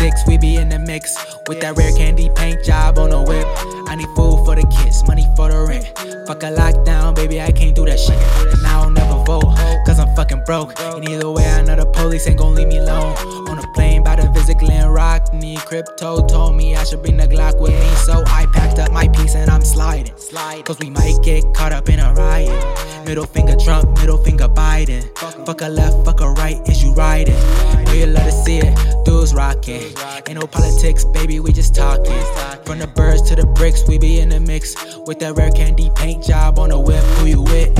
six, we be in the mix with that rare candy paint job on the whip. I need food for the kids, money for the rent. Fuck a lockdown, baby, I can't do that shit. And I don't never vote, cause I'm fucking broke. And either way, I know the police ain't gon' leave me alone. On a plane, by to visit Glen Rock. Need crypto told me I should bring the Glock with me. So I packed up my piece and I'm sliding. Cause we might get caught up in a riot. Middle finger Trump, middle finger Biden. Fuck a left, fuck a right, is you riding? Know you love to see it, dudes rocking. Ain't no politics, baby, we just talking. From the birds to the bricks, we be in the mix. With that rare candy paint job on the whip, who you with?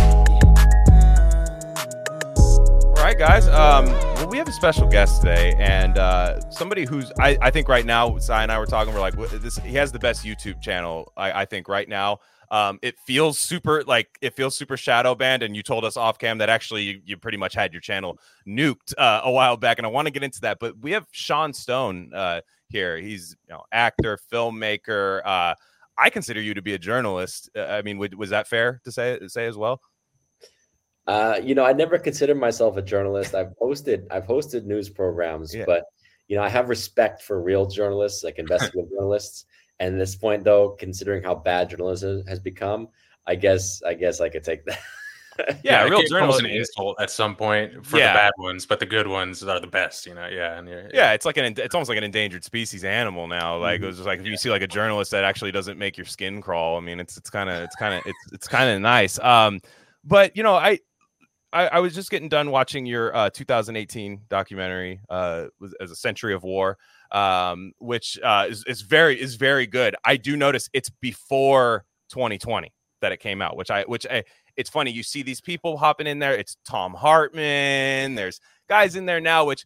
All right, guys. Um, well, we have a special guest today, and uh, somebody who's I, I think right now, Psi and I were talking. We're like, this. He has the best YouTube channel. I, I think right now. Um, it feels super like it feels super shadow banned, and you told us off cam that actually you, you pretty much had your channel nuked uh, a while back, and I want to get into that. But we have Sean Stone uh, here. He's you know actor, filmmaker. Uh, I consider you to be a journalist. Uh, I mean, would, was that fair to say say as well? Uh, you know, I never considered myself a journalist. I've hosted I've hosted news programs, Yeah. but you know, I have respect for real journalists, like investigative journalists. And at this point, though, considering how bad journalism has become, I guess I guess I could take that. Yeah, it real came almost journalism. an insult at some point for Yeah. the bad ones, but the good ones are the best, you know. Yeah, and you're, Yeah, it's like an it's almost like an endangered species animal now. Like Mhm. it was just like if you see like a journalist that actually doesn't make your skin crawl. I mean, it's it's kind of it's kind of it's it's kind of nice. Um, but you know, I, I I was just getting done watching your uh 2018 documentary, uh, was as a century of war, um, which uh is is very is very good. I do notice it's before 2020 that it came out, which I which I it's funny you see these people hopping in there. It's Thom Hartmann. There's guys in there now, which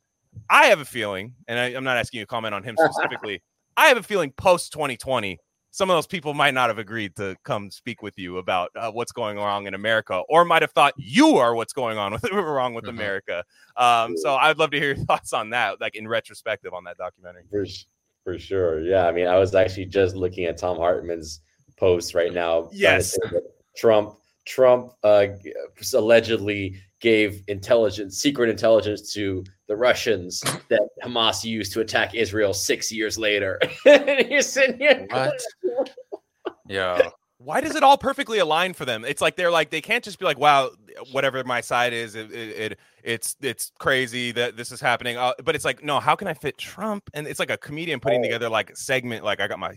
I have a feeling, and I, I'm not asking you to comment on him specifically. I have a feeling post 2020, some of those people might not have agreed to come speak with you about uh, what's going wrong in America, or might have thought you are what's going on with wrong with Mhm. America. Um, so I'd love to hear your thoughts on that, like in retrospective on that documentary. for, for sure. Yeah. I mean, I was actually just looking at Thom Hartmann's post right now. Yes. Trump Trump uh, allegedly gave intelligence, secret intelligence to the Russians that Hamas used to attack Israel six years later. and you're sitting here. What? yeah. Why does it all perfectly align for them? It's like they're like they can't just be like, "Wow, whatever my side is, it, it, it it's it's crazy that this is happening." Uh, but it's like, no, how can I fit Trump? And it's like a comedian putting Oh. together like a segment, like I got my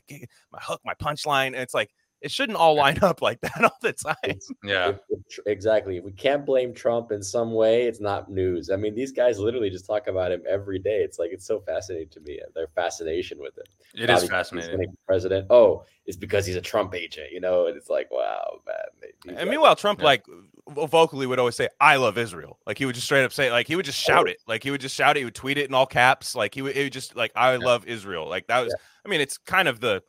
my hook, my punchline, and it's like it shouldn't all line up like that all the time. It's- Yeah. if- if exactly. We can't blame Trump in some way, it's not news. I mean, these guys literally just talk about him every day. It's like it's so fascinating to me. uh, Their fascination with him. It is Obviously, he's fascinating. President. Oh, it's because he's a Trump agent, you know. And it's like, wow, man. they- And meanwhile, Trump Yeah. like vocally would always say, "I love Israel." Like he would just straight up say, like he would just shout it, like he would just shout it. He would tweet it in all caps, like he would, he would just like, "I love Israel." Like that was, I mean, it's kind of the,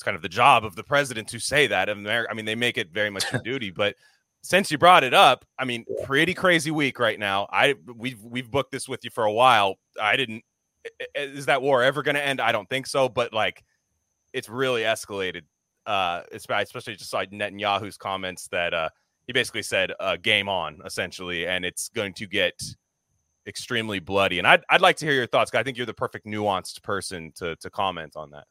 it's kind of the job of the president to say that. And I mean, they make it very much their duty. But since you brought it up, I mean, pretty crazy week right now. I we've we've booked this with you for a while. I didn't. Is that war ever going to end? I don't think so. But like, it's really escalated. Uh, especially just like Netanyahu's comments that uh he basically said uh, game on essentially and it's going to get extremely bloody and I'd, I'd like to hear your thoughts. i think you're the perfect nuanced person to to comment on that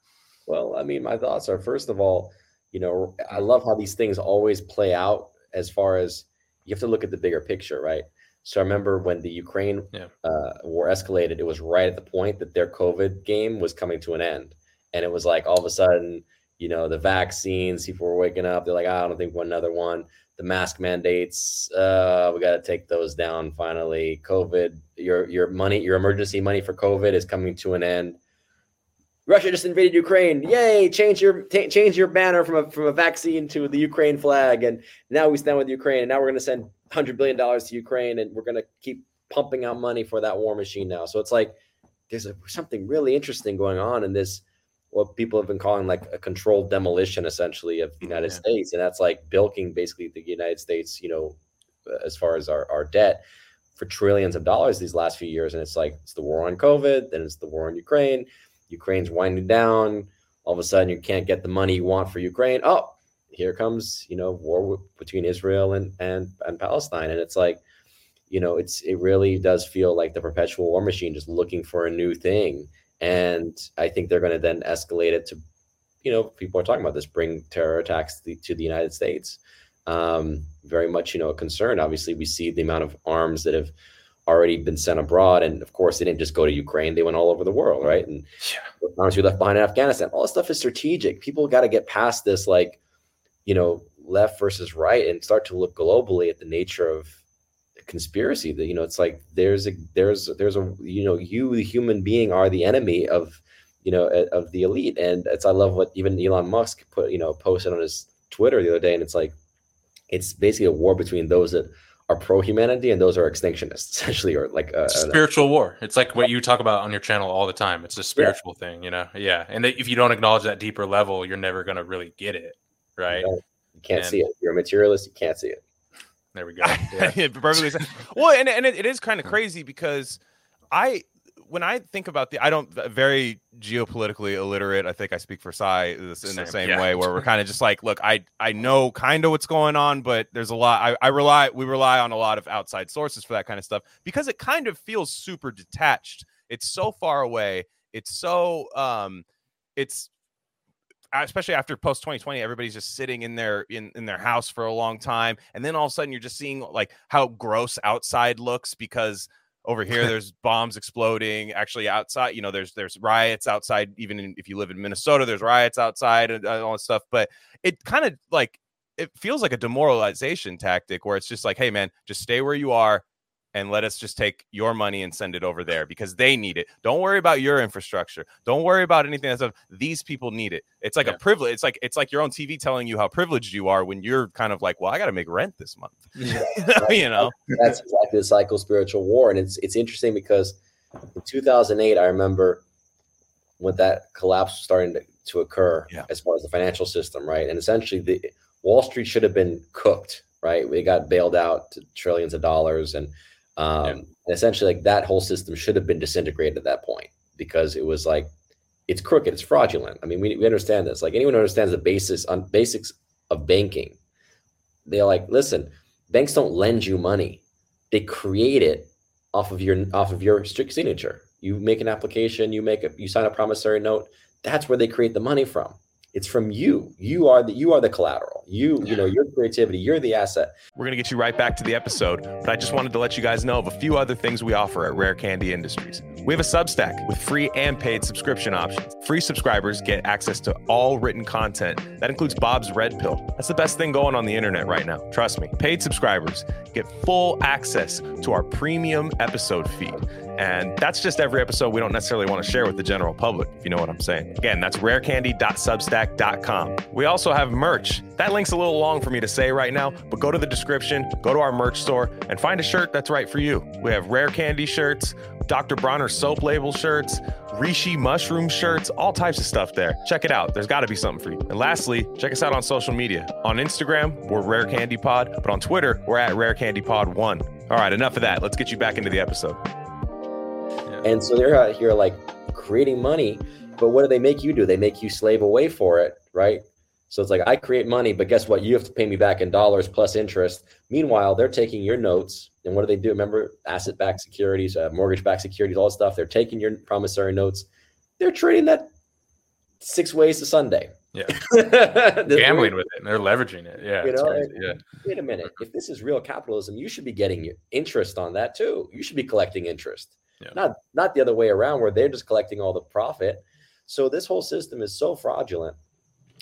Well, I mean, my thoughts are first of all, you know, I love how these things always play out as far as you have to look at the bigger picture, right? So I remember when the Ukraine Yeah. uh, war escalated, it was right at the point that their COVID game was coming to an end. And it was like all of a sudden, you know, the vaccines, people were waking up. They're like, "Ah, I don't think we want another one. The mask mandates, uh, we got to take those down finally. COVID, your your money, your emergency money for COVID is coming to an end. Russia just invaded Ukraine. Yay! Change your ta change your banner from a from a vaccine to the Ukraine flag, and now we stand with Ukraine. And now we're going to send hundred billion dollars to Ukraine, and we're going to keep pumping out money for that war machine now. So it's like there's a, something really interesting going on in this. What people have been calling like a controlled demolition, essentially, of the United Yeah. States, and that's like bilking basically the United States. You know, uh, as far as our, our debt for trillions of dollars these last few years. And it's like it's the war on COVID, then it's the war in Ukraine. Ukraine's winding down. All of a sudden, you can't get the money you want for Ukraine. Oh, here comes you know war between Israel and and and Palestine, and it's like you know it's it really does feel like the perpetual war machine just looking for a new thing. and I think they're going to then escalate it to, you know, people are talking about this, bring terror attacks to the, to the United States. Um, very much, you know, a concern. Obviously, we see the amount of arms that have already been sent abroad, and of course, they didn't just go to Ukraine; they went all over the world, right? And Yeah. arms we left behind in Afghanistan. All this stuff is strategic. People got to get past this, like, you know, left versus right, and start to look globally at the nature of conspiracy. That you know, it's like there's a there's there's a you know, you the human being are the enemy of you know of the elite, and it's I love what even Elon Musk put you know posted on his Twitter the other day, and it's like it's basically a war between those that are pro humanity and those are extinctionists, essentially, or like uh, a spiritual war. It's like what you talk about on your channel all the time. It's a spiritual thing, you know. Yeah, and that if you don't acknowledge that deeper level, you're never gonna really get it, right? don't- you can't and- see it. If you're a materialist, you can't see it. There we go. Yeah. Yeah, perfectly. Well, and, and it, it is kind of crazy because I, when I think about the, I don't uh, very geopolitically illiterate. I think I speak for uh, Psi in the Same, same yeah. way, where we're kind of just like, look, I I know kind of what's going on, but there's a lot. I, I rely, we rely on a lot of outside sources for that kind of stuff because it kind of feels super detached. It's so far away. It's so, um, it's uh, especially after post 2020 everybody's just sitting in their in, in their house for a long time and then all of a sudden you're just seeing like how gross outside looks because over here there's bombs exploding actually outside you know there's there's riots outside even in, if you live in minnesota there's riots outside and, and all that stuff but it kind of like it feels like a demoralization tactic where it's just like hey man just stay where you are and let us just take your money and send it over there because they need it. Don't worry about your infrastructure. Don't worry about anything that's of these people need it. It's like Yeah. a privilege. It's like it's like your own TV telling you how privileged you are when you're kind of like, well, I got to make rent this month. you know, That's exactly the cycle spiritual war, and it's it's interesting because in 2008, I remember when that collapse was starting to, to occur Yeah. as far as the financial system, right? And essentially, the Wall Street should have been cooked, right? We got bailed out to trillions of dollars, and um, Yeah. essentially, like that whole system should have been disintegrated at that point because it was like it's crooked, it's fraudulent. I mean, we, we understand this. Like anyone who understands the basis on basics of banking, they're like, listen, banks don't lend you money; they create it off of your off of your strict signature. You make an application, you make a you sign a promissory note. That's where they create the money from. It's from you. You are the you are the collateral. You you know your creativity. You're the asset. we're going to get you right back to the episode, but I just wanted to let you guys know of a few other things we offer at Rare Candy Industries. We have a Substack with free and paid subscription options. Free subscribers get access to all written content. That includes Bob's Red Pill. That's the best thing going on the internet right now. Trust me. Paid subscribers get full access to our premium episode feed. And that's just every episode we don't necessarily want to share with the general public, if you know what I'm saying. Again, that's rarecandy.substack.com. We also have merch. That link's a little long for me to say right now, but go to the description, go to our merch store, and find a shirt that's right for you. We have Rare Candy shirts, Dr. Bronner soap label shirts, Reishi mushroom shirts, all types of stuff there. Check it out. There's got to be something for you. And lastly, check us out on social media. On Instagram, we're Rare Candy Pod, but on Twitter, we're at Rare Candy Pod 1. All right, enough of that. Let's get you back into the episode. And so they're out here like creating money, but what do they make you do? They make you slave away for it, right? So it's like I create money, but guess what? You have to pay me back in dollars plus interest. Meanwhile, they're taking your notes, and what do they do? Remember, asset-backed securities, uh, mortgage-backed securities, all that stuff. They're taking your promissory notes. They're trading that six ways to Sunday. Yeah. Gambling with it. and They're leveraging it. Yeah. You know, and- yeah. Wait a minute. If this is real capitalism, you should be getting interest on that too. You should be collecting interest, Yeah. not not the other way around where they're just collecting all the profit. So this whole system is so fraudulent.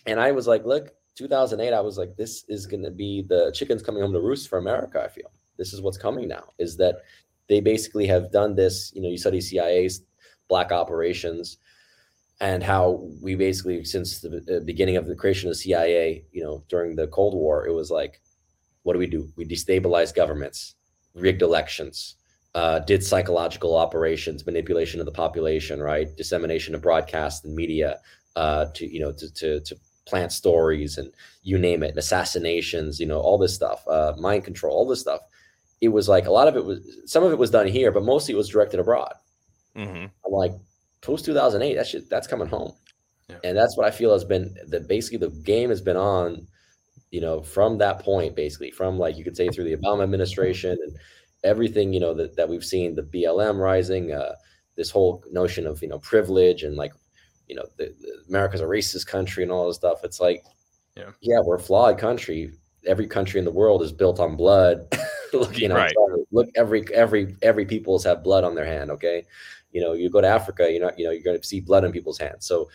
And I was like, look, 2008, I was like, this is going to be the chickens coming home to roost for America. I feel this is what's coming now. Is that they basically have done this. You know, you study CIA's black operations and how we basically since the uh, beginning of the creation of the CIA, you know, during the Cold War, it was like, what do we do? We destabilize governments, rigged elections, uh, did psychological operations, manipulation of the population, right? Dissemination of broadcast and media, uh, to you know, to to to plant stories and you name it, assassinations, you know, all this stuff, uh, mind control, all this stuff. It was like a lot of it was some of it was done here, but mostly it was directed abroad. Mm-hmm. I'm like, post 2008, that shit, that's coming home. Yeah. And that's what I feel has been that basically the game has been on, you know, from that point, basically, from like you could say through the Obama administration and everything, you know, that, that we've seen the BLM rising, uh, this whole notion of you know privilege and like you know the, the America's a racist country and all this stuff. It's like Yeah. yeah, we're a flawed country. Every country in the world is built on blood. look, you know, Right. look every every every people's have blood on their hand. Okay, you know, you go to Africa, you're not, you know, you're going to see blood on people's hands. So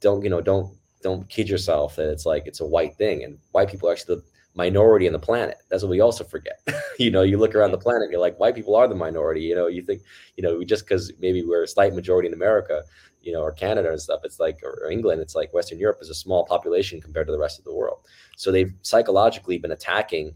don't, you know, don't don't kid yourself that it's like it's a white thing, and white people are actually the minority in the planet. That's what we also forget. you know, you look around the planet, you're like, white people are the minority. You know, you think, you know, just because maybe we're a slight majority in America, you know, or Canada and stuff, it's like, or, or England, it's like Western Europe is a small population compared to the rest of the world. So they've psychologically been attacking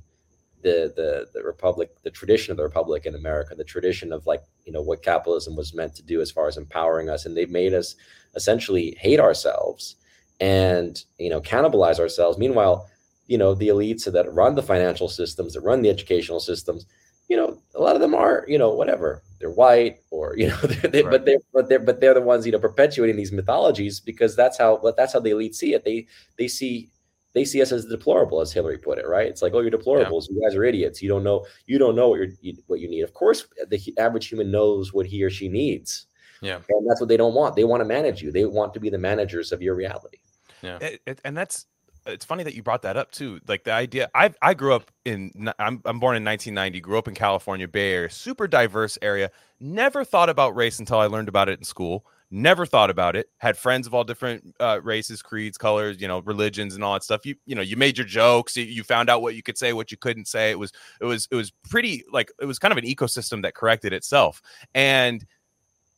the the the republic, the tradition of the republic in America, the tradition of like you know what capitalism was meant to do as far as empowering us, and they've made us essentially hate ourselves and you know cannibalize ourselves. Meanwhile, you know the elites that run the financial systems, that run the educational systems, you know a lot of them are you know whatever they're white or you know they're, they, Right. but they're but they're but they're the ones you know perpetuating these mythologies because that's how but that's how the elites see it. They they see they see us as deplorable, as Hillary put it, right? It's like, oh, you're deplorables. You guys are idiots. You don't know. You don't know what you're you, what you need. Of course, the average human knows what he or she needs, Yeah. and that's what they don't want. They want to manage you. They want to be the managers of your reality. It- it- and that's it's funny that you brought that up too. Like the idea, I I grew up in I'm I'm born in 1990. Grew up in California Bay Area, super diverse area. Never thought about race until I learned about it in school. Never thought about it. Had friends of all different uh, races, creeds, colors, you know, religions, and all that stuff. You you know, you made your jokes. You, you found out what you could say, what you couldn't say. It was it was it was pretty like it was kind of an ecosystem that corrected itself. And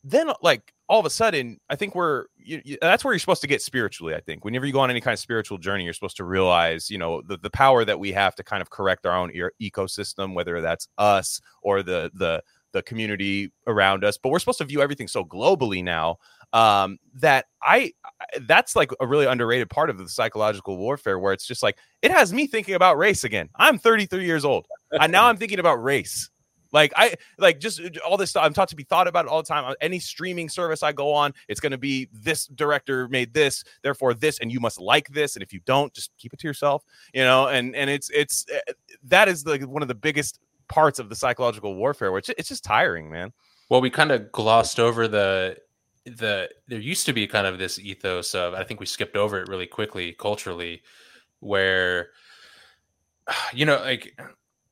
then like all of a sudden i think we're you, you- that's where you're supposed to get spiritually i think. Whenever you go on any kind of spiritual journey you're supposed to realize you know the, the power that we have to kind of correct our own e- ecosystem whether that's us or the the the community around us. But we're supposed to view everything so globally now um that i I- that's like a really underrated part of the psychological warfare where it's just like it has me thinking about race again. I'm 33 years old. And now i'm thinking about race like I like just uh, all this stuff. I'm taught to be thought about it all the time. On Any streaming service I go on, it's going to be this director made this, therefore this, and you must like this. And if you don't, just keep it to yourself. You know, and and it's it's uh, that is like one of the biggest parts of the psychological warfare, which it's just tiring, man. Well, we kind of glossed over the the there used to be kind of this ethos of I think we skipped over it really quickly culturally where you know like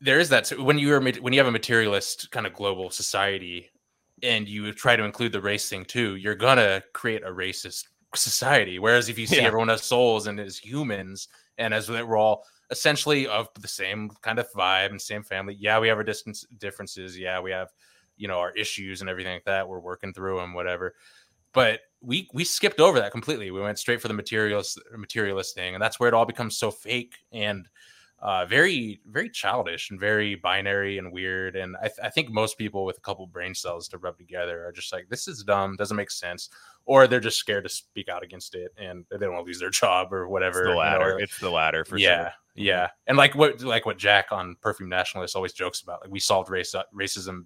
there is that when you are when you have a materialist kind of global society and you try to include the race thing too you're gonna create a racist society. Whereas if you see Yeah. everyone as souls and as humans and as we're all essentially of the same kind of vibe and same family yeah we have our distance differences. Yeah we have you know our issues and everything like that. We're working through them whatever. But we we skipped over that completely. We went straight for the materialist materialist thing and that's where it all becomes so fake and uh, very very childish and very binary and weird and I, th- I think most people with a couple brain cells to rub together are just like this is dumb doesn't make sense or they're just scared to speak out against it and they don't want to lose their job or It's whatever the you know, latter. it's the latter for yeah, sure. Mm-hmm. yeah, and like what like what Jack on Perfume Nationalist always jokes about, like we solved race racism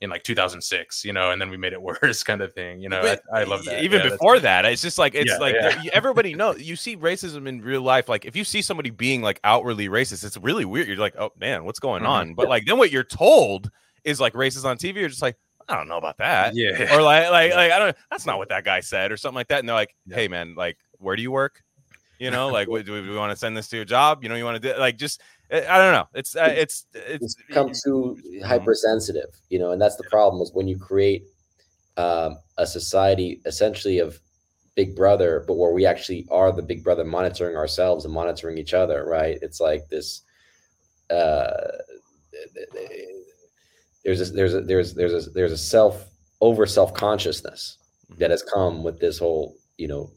in like 2006, you know, and then we made it worse, kind of thing. You know, But I, I love that. Even Yeah, before that, it's just like it's Yeah, like yeah. everybody knows. You see racism in real life. Like if you see somebody being like outwardly racist, it's really weird. You're like, oh man, what's going Mhm. on? But like then what you're told is like racist on TV. You're just like, I don't know about that. yeah, Or like like like I don't. That's not what that guy said, or something like that. And they're like, hey man, like where do you work? You know, like what, do we, want to send this to your job? You know, you want to do like just I I don't know. It's uh, it's it's it's become too hypersensitive, you know, and that's the problem is when you create um, a society essentially of big brother, but where we actually are the big brother monitoring ourselves and monitoring each other, right? It's like this. Uh, there's a, there's a, there's there's a, there's a self over self consciousness that has come with this whole you know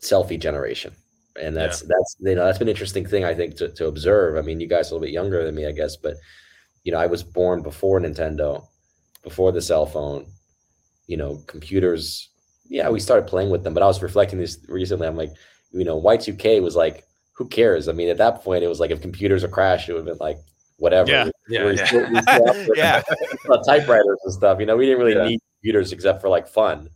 selfie generation and that's that's you know that's been an interesting thing i think to, to observe i mean you guys are a little bit younger than me i guess but you know i was born before nintendo before the cell phone you know computers yeah we started playing with them but i was reflecting this recently i'm like you know y2k was like who cares i mean at that point it was like if computers are crashed it would have been like whatever Yeah, yeah, We- yeah. still- we still have to- yeah. typewriters and stuff. You know, we didn't really Yeah. need computers except for like fun.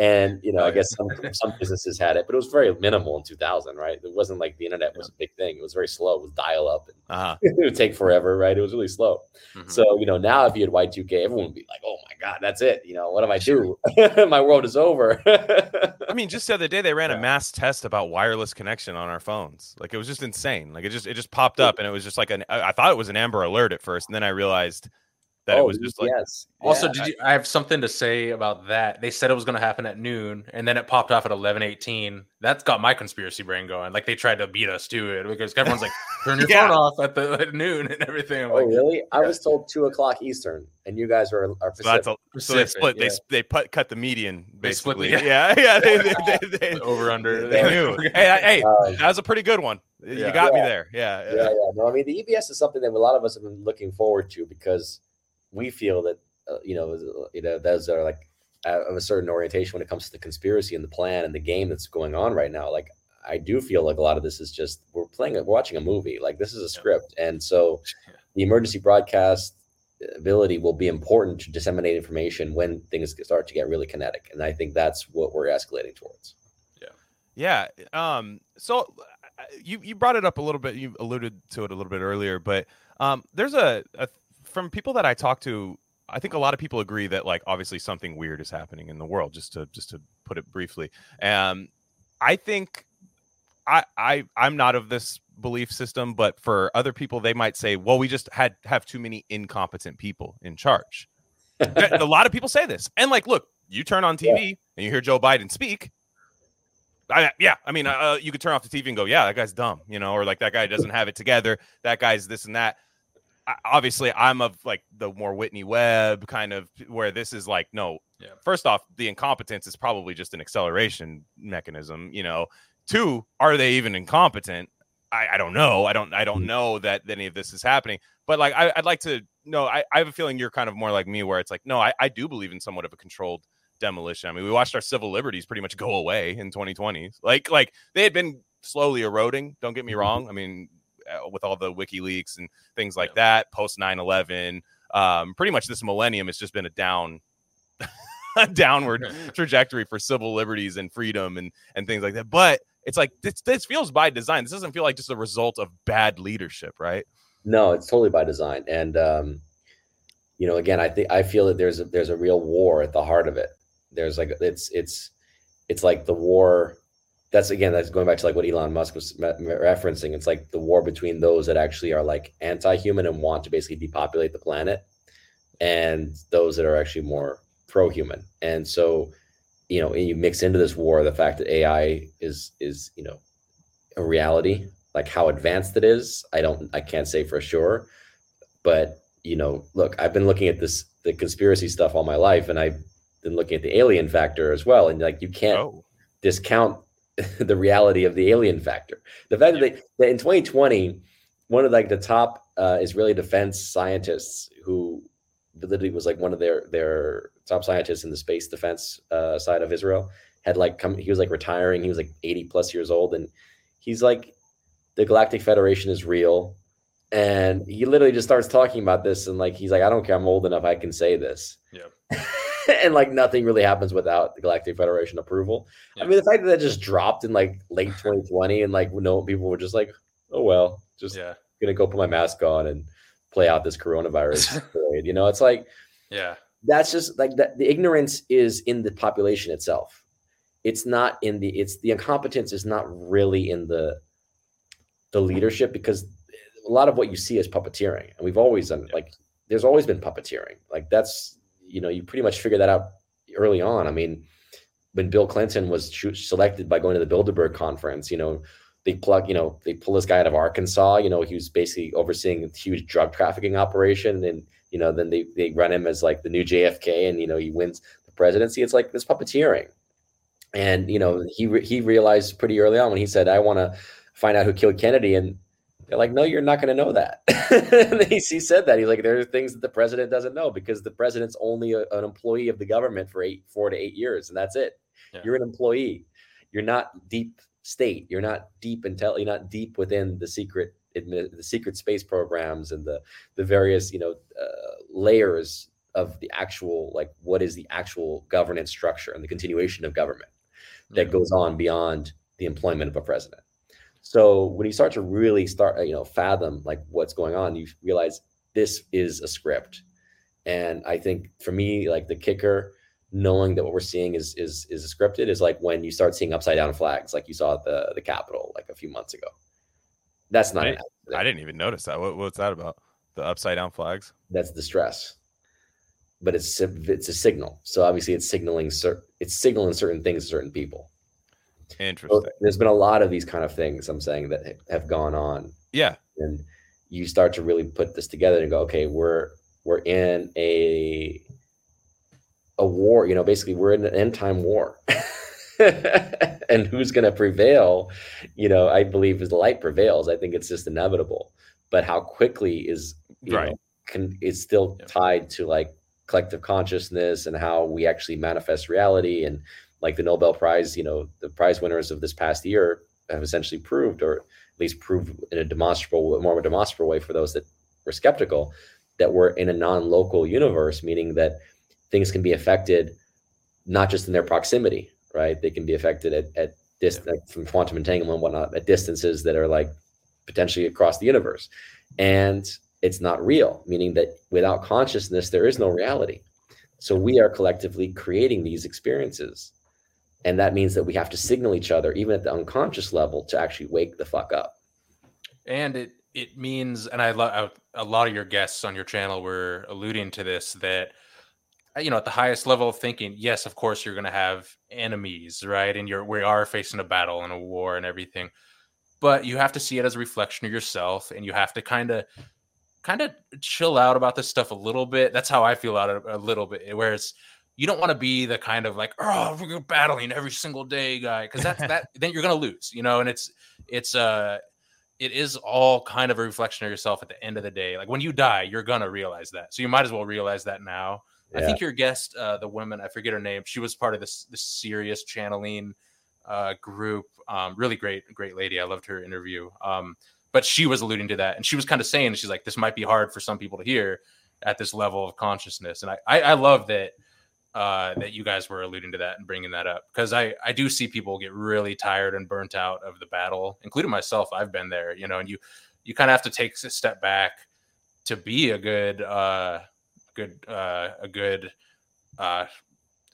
And you know, Oh, I guess some some businesses had it, but it was very minimal in 2000, right? It wasn't like the internet was a big thing. It was very slow. It was dial up, and Uh-huh. it would take forever, right? It was really slow. Mhm. So you know, now if you had Y2K, everyone would be like, "Oh my god, that's it!" You know, what am I do? my world is over. I mean, just the other day they ran a mass test about wireless connection on our phones. Like it was just insane. Like it just it just popped up and it was just like an I thought it was an Amber Alert at first, and then I realized that it Oh, was just like yes. Also, Yeah. did you? I have something to say about that. They said it was going to happen at noon, and then it popped off at eleven eighteen. That's got my conspiracy brain going. Like they tried to beat us to it because everyone's like, "Turn your Yeah. phone off at the at noon and everything." I'm Oh, like, really? I was told two o'clock Eastern, and you guys are, are so that's a, so they split they yeah. s- they put cut the median They split basically. the- yeah, yeah. They, they, they, they, over under. they knew. hey, I- hey, Um, that was a pretty good one. You Yeah. got me Yeah. there. Yeah. yeah, yeah. No, I mean the EBS is something that a lot of us have been looking forward to because we feel that uh, you know you know those are like uh, of a certain orientation when it comes to the conspiracy and the plan and the game that's going on right now. Like I do feel like a lot of this is just we're playing we're watching a movie. Like this is a script, and so the emergency broadcast ability will be important to disseminate information when things start to get really kinetic, and I think that's what we're escalating towards. Yeah. Yeah um. So uh, you you brought it up a little bit. You alluded to it a little bit earlier, but um, there's a, a from people that I talk to. I think a lot of people agree that like obviously something weird is happening in the world. Just to just to put it briefly, um, I think I I I'm not of this belief system, but for other people, they might say, well, we just had have too many incompetent people in charge. a lot of people say this, and like, look, you turn on TV and you hear Joe Biden speak. I, yeah, I mean, uh, you could turn off the TV and go, "Yeah, that guy's dumb," you know, or like that guy doesn't have it together. That guy's this and that. Obviously, I'm of like the more Whitney Webb kind of where this is like, no. Yeah. First off, the incompetence is probably just an acceleration mechanism. You know, two, are they even incompetent? I, I don't know. I don't. I don't hmm. know that any of this is happening. But like, I, I'd like to know. I, I have a feeling you're kind of more like me, where it's like, no, I, I do believe in somewhat of a controlled demolition. I mean, we watched our civil liberties pretty much go away in 2020. Like, like they had been slowly eroding. Don't get me mm-hmm. wrong. I mean, with all the WikiLeaks and things like Yeah. that, post 9/11, um, pretty much this millennium has just been a down, a downward trajectory for civil liberties and freedom and and things like that. But it's like this, this feels by design. This doesn't feel like just a result of bad leadership, right? No, it's totally by design. And um, you know, again, I think I feel that there's a, there's a real war at the heart of it. There's like it's it's it's like the war. That's again, that's going back to like what Elon Musk was referencing. It's like the war between those that actually are like anti-human and want to basically depopulate the planet, and those that are actually more pro-human. And so, you know, you mix into this war the fact that AI is is you know a reality like how advanced it is i don't i can't say for sure but you know look i've been looking at this the conspiracy stuff all my life and i've been looking at the alien factor as well and like you can't Oh, discount the reality of the alien factor. The fact that, they, that in 2020 one of like the top uh, israeli defense scientists who literally was like one of their their top scientists in the space defense uh, side of israel had like come he was like retiring. He was like 80 plus years old and he's like the galactic federation is real and he literally just starts talking about this and like he's like i don't care. I'm old enough. I can say this. Yeah. and like nothing really happens without the galactic federation approval i mean the fact that that just dropped in like late 2020 and like no people were just like oh well just Yeah. gonna go put my mask on and play out this coronavirus parade. you know it's like Yeah. that's just like that the ignorance is in the population itself it's not in the it's the incompetence is not really in the the leadership because a lot of what you see is puppeteering and we've always done like there's always been puppeteering like that's you know you pretty much figure that out early on. I mean when bill clinton was selected by going to the bilderberg conference you know they plug you know they pull this guy out of arkansas you know he was basically overseeing a huge drug trafficking operation. And you know then they, they run him as like the new jfk and you know he wins the presidency. It's like this puppeteering. And you know he re- he realized pretty early on when he said i want to find out who killed kennedy. And they're like no you're not going to know that and he, he said that he's like there are things that the president doesn't know because the president's only a, an employee of the government for eight four to eight years and that's it Yeah. you're an employee you're not deep state you're not deep intel you're not deep within the secret admi- the secret space programs and the the various you know uh, layers of the actual like what is the actual governance structure and the continuation of government that Yeah. goes on beyond the employment of a president. So when you start to really start, you know, fathom like what's going on, you realize this is a script. And I think for me, like the kicker, knowing that what we're seeing is is is scripted, is like when you start seeing upside down flags, like you saw at the the Capitol like a few months ago. That's not I didn't- I didn't even notice that. What, what's that about? The upside down flags? That's distress. But it's it's a signal. So obviously, it's signaling cer- it's signaling certain things to certain people. So Interesting. there's been a lot of these kind of things I'm saying that have gone on Yeah. and you start to really put this together and go okay we're we're in a a war you know basically we're in an end time war and who's going to prevail you know i believe as the light prevails i think it's just inevitable but how quickly is you Right. know, can is still tied to like collective consciousness and how we actually manifest reality and like the nobel prize you know the prize winners of this past year have essentially proved or at least proved in a demonstrable more of a demonstrable way for those that were skeptical that we're in a non-local universe meaning that things can be affected not just in their proximity right? They can be affected at, at dis- like from quantum entanglement and whatnot at distances that are like potentially across the universe. And it's not real meaning that without consciousness there is no reality. So we are collectively creating these experiences and that means that we have to signal each other even at the unconscious level to actually wake the fuck up. And it it means and i love a lot of your guests on your channel were alluding to this that uh, you know at the highest level of thinking yes of course you're going to have enemies right? And you're we are facing a battle and a war and everything. But you have to see it as a reflection of yourself and you have to kind of kind of chill out about this stuff a little bit. That's how i feel out a, a little bit where it's you don't want to be the kind of like oh we're battling every single day guy because that's that then you're going to lose you know and it's it's uh it is all kind of a reflection of yourself at the end of the day. Like when you die, you're gonna realize that. So you might as well realize that now. I think your guest, uh, the woman, I forget her name, she was part of this this serious channeling uh, group. Um, really great, great lady. I loved her interview. Um, but she was alluding to that, and she was kind of saying, she's like, this might be hard for some people to hear at this level of consciousness. And I, I, I love that uh, that you guys were alluding to that and bringing that up because I, I do see people get really tired and burnt out of the battle, including myself. I've been there, you know, and you you kind of have to take a step back to be a good uh, good uh, a good uh,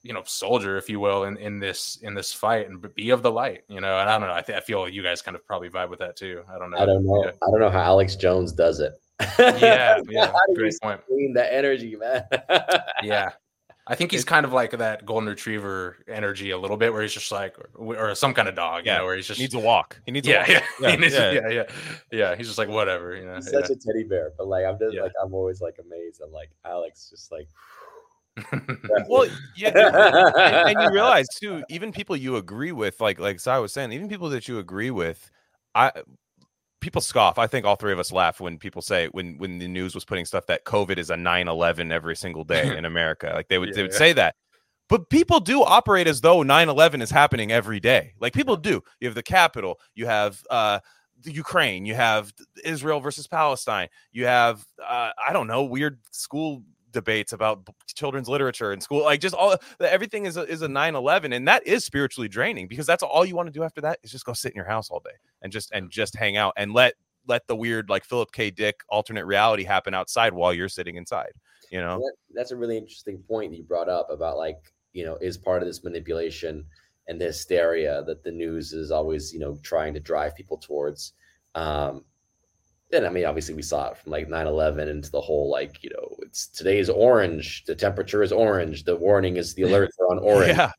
you know soldier, if you will, in, in this in this fight and be of the light, you know. And I don't know, I, th- I feel you guys kind of probably vibe with that too. I don't know. I don't know. Yeah, I don't know how Alex Jones does it. yeah, yeah. Great point. The energy, man. yeah i think he's kind of like that golden retriever energy a little bit where he's just like or, or some kind of dog you Yeah, know where he's just Needs a walk. He needs a yeah, walk. yeah, Yeah, He needs- yeah. yeah, yeah, yeah. He's just like whatever, you know. He's yeah. such a teddy bear, but like I'm just Yeah. like I'm always like amazed. I'm like Alex, just like Well, yeah, and, and you realize too, even people you agree with, like like Psi was saying, even people that you agree with, I people scoff. I think all three of us laugh when people say when when the news was putting stuff that COVID is a 9-11 every single day in America. Like they would they would yeah. say that. But people do operate as though 9-11 is happening every day. Like people do. You have the Capitol, you have uh the Ukraine, you have Israel versus Palestine, you have uh, I don't know, weird school debates about children's literature in school like just all everything is a, is a 9-11 and that is spiritually draining because that's all you want to do after that is just go sit in your house all day and just and just hang out and let let the weird like philip k. Dick alternate reality happen outside while you're sitting inside you know? That- that's a really interesting point that you brought up about like you know is part of this manipulation and the hysteria that the news is always you know trying to drive people towards um and i mean obviously we saw it from like 9-11 into the whole like you know it's today is orange the temperature is orange the warning is the alerts are on orange yeah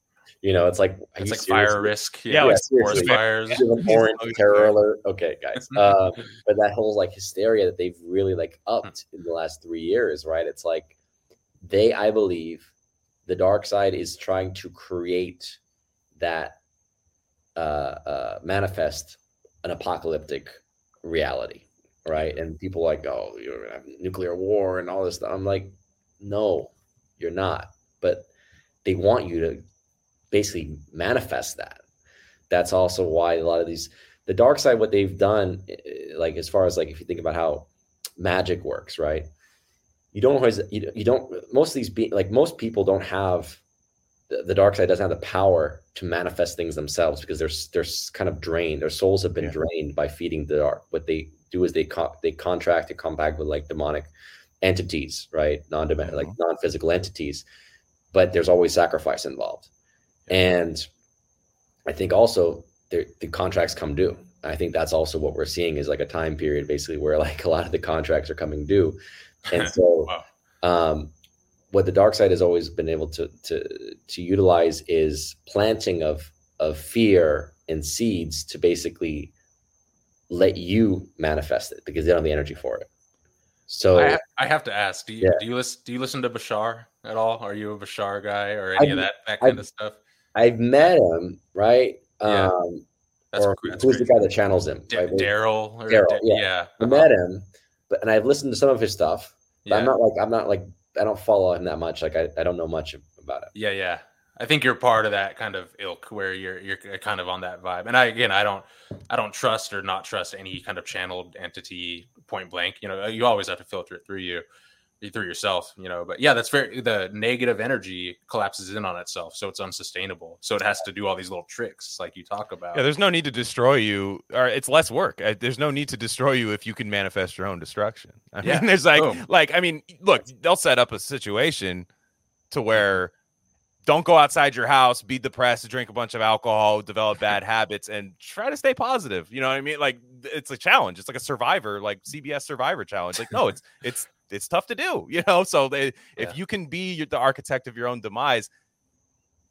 you know it's like it's you like fire risk. Yeah, Yeah, like, like forest fires. Give an orange terror alert. Okay, guys. Um, but that whole like hysteria that they've really like upped in the last three years, right? It's like they, I believe, the dark side is trying to create that uh, uh, manifest an apocalyptic reality, right? And people like, oh, you're gonna have nuclear war and all this stuff. I'm like, no, you're not. But they want you to basically manifest that. That's also why a lot of these the dark side what they've done like as far as like if you think about how magic works, right? you don't always you, you don't most of these be like most people don't have the, the dark side doesn't have the power to manifest things themselves because they're they're kind of drained. Their souls have been Yeah. drained by feeding the dark. What they do is they co- they contract and compact with like demonic entities, right? Non like Mhm. non physical entities, but there's always sacrifice involved, and I think also the contracts come due. I think that's also what we're seeing is like a time period basically where like a lot of the contracts are coming due, and so Wow. um, what the dark side has always been able to to to utilize is planting of of fear and seeds to basically let you manifest it because they don't have the energy for it. So I, ha- I have to ask, do you Yeah. do you listen do you listen to Bashar at all? Are you a Bashar guy or any of I've- that that kind I've- of stuff? I've met him, right? Yeah. Um, That's, or that's who's the guy that channels him? Right? Darryl Darryl, Da- yeah. yeah. I uh-huh. met him, but and I've listened to some of his stuff. But yeah. I'm not like I'm not like I don't follow him that much. Like I, I don't know much about it. Yeah, yeah. I think you're part of that kind of ilk where you're you're kind of on that vibe. And I again, I don't I don't trust or not trust any kind of channeled entity point blank. You know, you always have to filter it through you through yourself, you know. But yeah, that's very the negative energy collapses in on itself, so it's unsustainable. So it has to do all these little tricks like you talk about. Yeah, there's no need to destroy you, or it's less work. Uh, There's no need to destroy you if you can manifest your own destruction. I Yeah, mean, there's like, boom. like, I mean, look, they'll set up a situation to where don't go outside your house, be depressed, drink a bunch of alcohol, develop bad habits, and try to stay positive. You know what I mean? Like, it's a challenge. It's like a survivor, like CBS Survivor challenge. Like, no, it's it's it's tough to do. You know, so they, if you can be your- the architect of your own demise,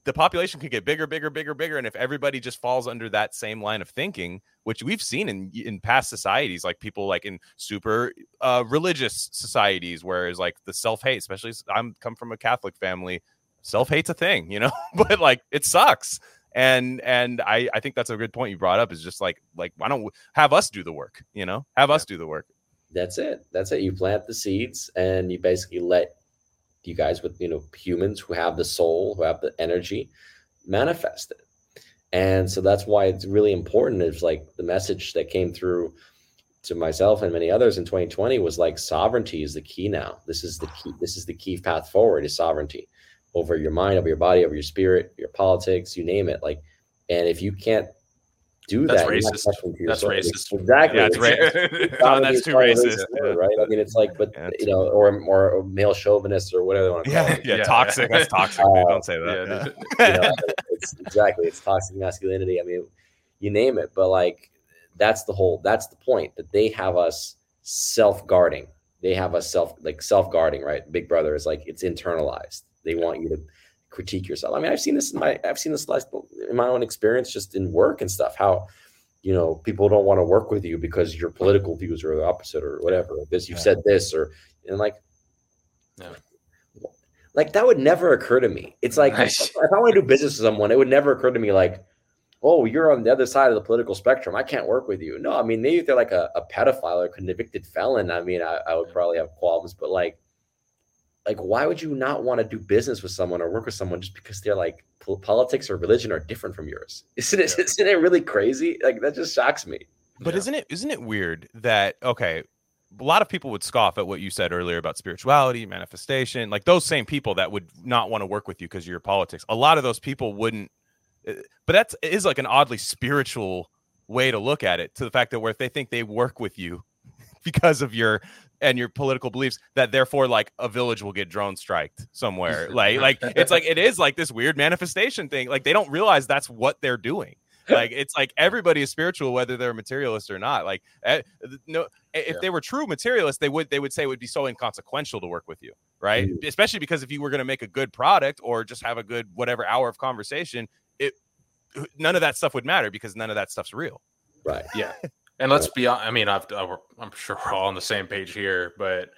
the population could get bigger, bigger, bigger, bigger. And if everybody just falls under that same line of thinking, which we've seen in in past societies, like people like in super uh, religious societies, whereas like the self hate, especially I'm come from a Catholic family, self hate's a thing, you know, but like it sucks. And and I I think that's a good point you brought up is just like like why don't we have us do the work, you know, have us do the work. That's it. That's it. You plant the seeds and you basically let you guys with you know humans who have the soul, who have the energy, manifest it. And so that's why it's really important. Is like the message that came through to myself and many others in 2020 was like sovereignty is the key now. This is the key. This is the key path forward is sovereignty over your mind, over your body, over your spirit, your politics, you name it. Like, and if you can't do That's that, racist. connecting to your That's racist. Exactly. Yeah, it's It's ra- gotta Oh, be- that's too racist. Yeah. right? I mean, it's like, but Yeah, you know, or or male chauvinist or whatever they want to call Yeah, it. yeah, toxic. That's toxic. Uh, Don't say that. You know, it's exactly it's toxic masculinity. I mean, you name it, but like that's the whole that's the point that they have us self guarding. They have us self like self guarding, right? Big Brother is like it's internalized. They want you to critique yourself. I mean, I've seen this in my I've seen this last in my own experience, just in work and stuff. How you know people don't want to work with you because your political views are the opposite or whatever. This you've Yeah. said this or and like. Yeah. Like that would never occur to me. It's like Nice. if I want to do business with someone, it would never occur to me like, oh, you're on the other side of the political spectrum. I can't work with you. No, I mean, maybe if they're like a, a pedophile or convicted felon, I mean, I, I would probably have qualms, but like, like, why would you not want to do business with someone or work with someone just because they're like po- politics or religion are different from yours? Isn't it? Yeah. Isn't it really crazy? Like that just shocks me. But Yeah. isn't it isn't it weird that okay, a lot of people would scoff at what you said earlier about spirituality, manifestation, like those same people that would not want to work with you because of your politics. A lot of those people wouldn't uh, but that's like an oddly spiritual way to look at it to the fact that where if they think they work with you because of your and your political beliefs that therefore like a village will get drone striked somewhere like like it's like it is like this weird manifestation thing like they don't realize that's what they're doing like it's like everybody is spiritual whether they're a materialist or not like no if Yeah. they were true materialists they would they would say it would be so inconsequential to work with you right Mm. especially because if you were going to make a good product or just have a good whatever hour of conversation it none of that stuff would matter because none of that stuff's real Right. Yeah. And let's be I mean, I've, I'm sure we're all on the same page here, but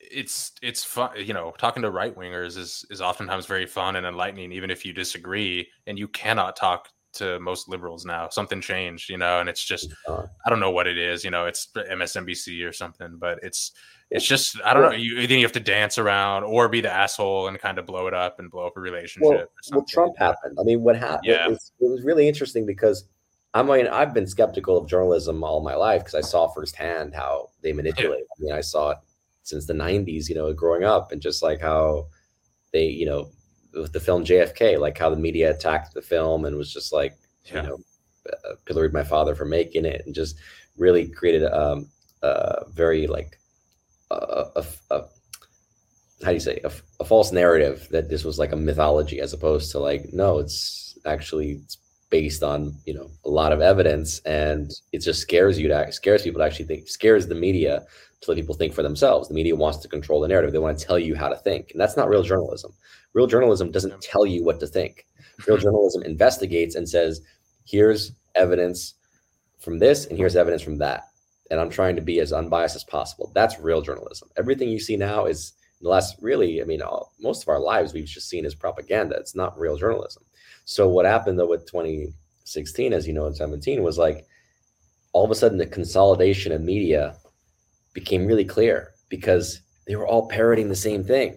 it's it's fun, you know, talking to right wingers is is oftentimes very fun and enlightening, even if you disagree. And you cannot talk to most liberals now. Something changed, you know, and it's just I don't know what it is, you know, it's MSNBC or something, but it's it's just I don't know. You either you have to dance around or be the asshole and kind of blow it up and blow up a relationship. well, or something. well, Trump happened. I mean, what happened? Yeah. It, was, it was really interesting because I mean, I've been skeptical of journalism all my life because I saw firsthand how they manipulate. I mean, I saw it since the 90s, you know, growing up and just like how they, you know, with the film JFK, like how the media attacked the film and was just like, Yeah. you know, uh, pilloried my father for making it and just really created um, a very like a, a, a how do you say a, a false narrative that this was like a mythology as opposed to like no it's actually it's based on you know a lot of evidence and it just scares you to scares people to actually think scares the media to let people think for themselves. The media wants to control the narrative. They want to tell you how to think and that's not real journalism. Real journalism doesn't tell you what to think. Real journalism investigates and says here's evidence from this and here's evidence from that and i'm trying to be as unbiased as possible. That's real journalism. Everything you see now is the last really i mean all, most of our lives we've just seen as propaganda. It's not real journalism so what happened though with 2016 as you know in 17 was like all of a sudden the consolidation of media became really clear because they were all parroting the same thing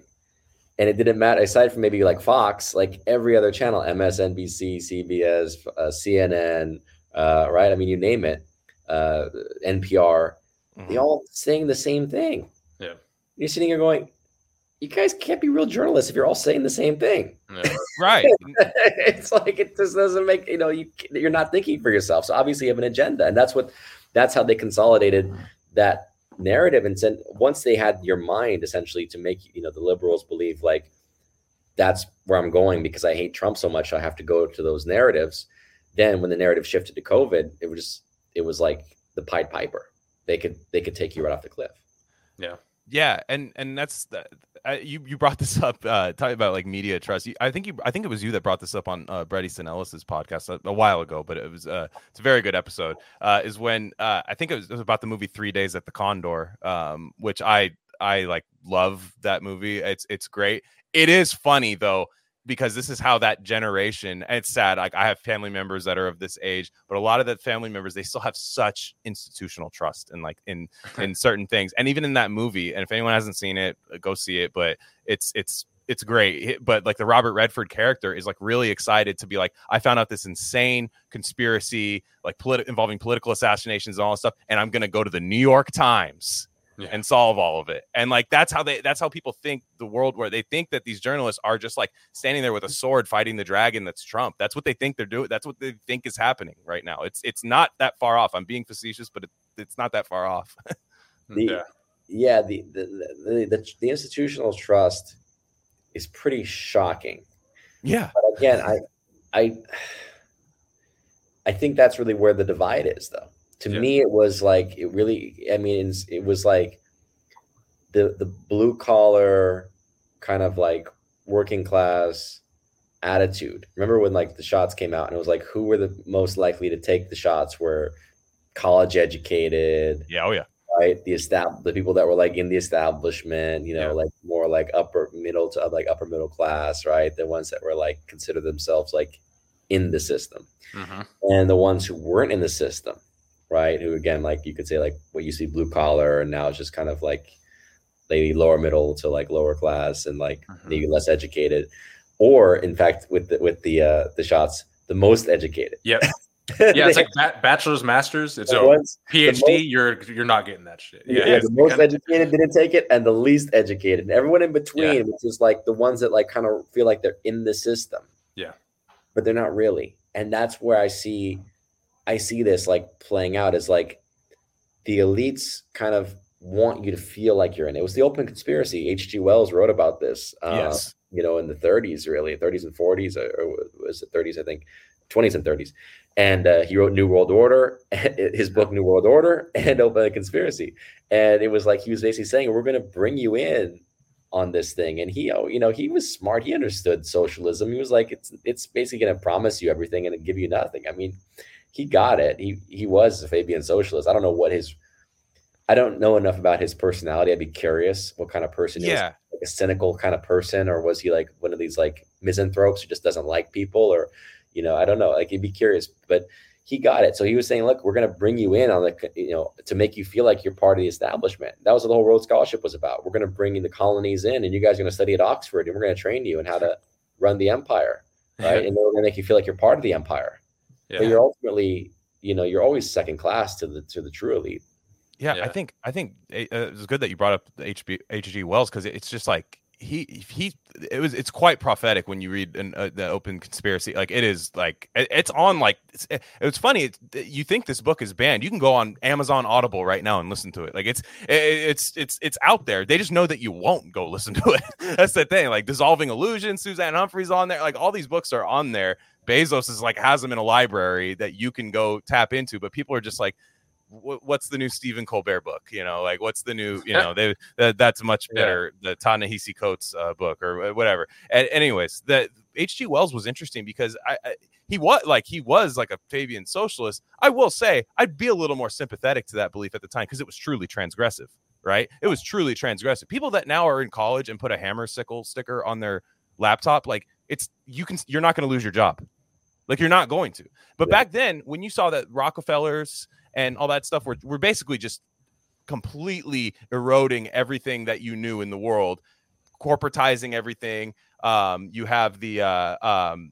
and it didn't matter aside from maybe like fox like every other channel msnbc cbs uh, cnn uh, right i mean you name it uh, npr they Mhm. all saying the same thing Yeah. you're sitting here going you guys can't be real journalists if you're all saying the same thing. Yeah. right. it's like it just doesn't make you know you you're not thinking for yourself. So obviously you have an agenda and that's what that's how they consolidated mm-hmm. that narrative and said once they had your mind essentially to make you know the liberals believe like that's where i'm going because i hate trump so much i have to go to those narratives. Then when the narrative shifted to covid it was just it was like the pied piper. They could they could take you right off the cliff. Yeah, and and that's the, I, you you brought this up uh talking about like media trust. You, I think you I think it was you that brought this up on uh, Brett Ellis's podcast a, a while ago, but it was uh it's a very good episode. Uh, is when uh I think it was, it was about the movie Three Days at the Condor, um, which I I like love that movie. It's it's great. It is funny though because this is how that generation and it's sad like i have family members that are of this age but a lot of the family members they still have such institutional trust in like in in certain things and even in that movie and if anyone hasn't seen it uh, go see it but it's it's it's great but like the robert redford character is like really excited to be like i found out this insane conspiracy like politi- involving political assassinations and all this stuff and i'm gonna go to the new york times Yeah. and solve all of it. And like that's how they that's how people think the world where they think that these journalists are just like standing there with a sword fighting the dragon that's trump. That's what they think they're doing that's what they think is happening right now. It's it's not that far off. I'm being facetious but it, it's not that far off. Hmm. The- yeah. yeah the the, the the the institutional trust is pretty shocking. Yeah. But again i i i think that's really where the divide is though to Yeah. me it was like it really i mean it was like the the blue collar kind of like working class attitude remember when like the shots came out and it was like who were the most likely to take the shots were college educated yeah oh yeah right? The estab- the people that were like in the establishment, you know, Yeah. like more like upper middle to like upper middle class, right? The ones that were like consider themselves like in the system, Mhm. and the ones who weren't in the system, right? Who again, like you could say, like what you see blue collar, and now it's just kind of like maybe lower middle to like lower class, and like Mhm. maybe less educated, or in fact, with the with the uh, the shots, the most educated. Yep. Yeah, it's like ba- bachelor's, masters. It's over. PhD. most- you're you're not getting that shit. Yeah, Yeah, the most educated didn't take it, and the least educated, and everyone in between, Yeah. which is like the ones that like kind of feel like they're in the system. Yeah. but they're not really, and that's where I see, I see this like playing out as like the elites kind of want you to feel like you're in it. It was the open conspiracy. H.G. Wells wrote about this. Uh, yes you know, in the 30s, really, 30s and 40s, or, or was it 30s? I think 20s and 30s. And uh, he wrote New World Order, his book New World Order, and Open Conspiracy. And it was like he was basically saying, "We're going to bring you in on this thing." And he, oh, you know, he was smart. He understood socialism. He was like, "It's it's basically going to promise you everything and give you nothing." I mean, he got it. He he was a Fabian socialist. I don't know what his I don't know enough about his personality. I'd be curious what kind of person he was yeah like a cynical kind of person, or was he like one of these like misanthropes who just doesn't like people, or you know, I don't know. Like, he'd be curious, but he got it. So he was saying, "Look, we're going to bring you in on the, you know, to make you feel like you're part of the establishment." That was what the whole Rhodes Scholarship was about. We're going to bring in the colonies in, and you guys are going to study at Oxford, and we're going to train you in how to run the empire, right? and we're going to make you feel like you're part of the empire. Yeah. But you're ultimately, you know, you're always second class to the to the true elite. Yeah, Yeah. I think I think uh, it's good that you brought up the HB, H.G. Wells because it's just like he he it was it's quite prophetic when you read an, uh, the open conspiracy. Like it is like it- it's on like it's, it- it's funny it's, you think this book is banned. You can go on Amazon Audible right now and listen to it. Like it's it, it's it's it's out there. They just know that you won't go listen to it. That's the thing. Like dissolving illusion Suzanne Humphries on there. Like all these books are on there. Bezos is like has them in a library that you can go tap into but people are just like "Wh- what's the new Stephen Colbert book? You know, like what's the new, you know, they that, that's much Yeah. better. The Ta-Nehisi Coates uh, book or whatever. And anyways, that H.G. Wells was interesting because I, I he was like he was like a Fabian socialist. I will say I'd be a little more sympathetic to that belief at the time because it was truly transgressive, right? It was truly transgressive. People that now are in college and put a hammer sickle sticker on their laptop, like it's you can you're not going to lose your job. Like you're not going to. But Yeah. back then, when you saw that Rockefellers and all that stuff We're, we're basically just completely eroding everything that you knew in the world, corporatizing everything. Um, you have the uh, um,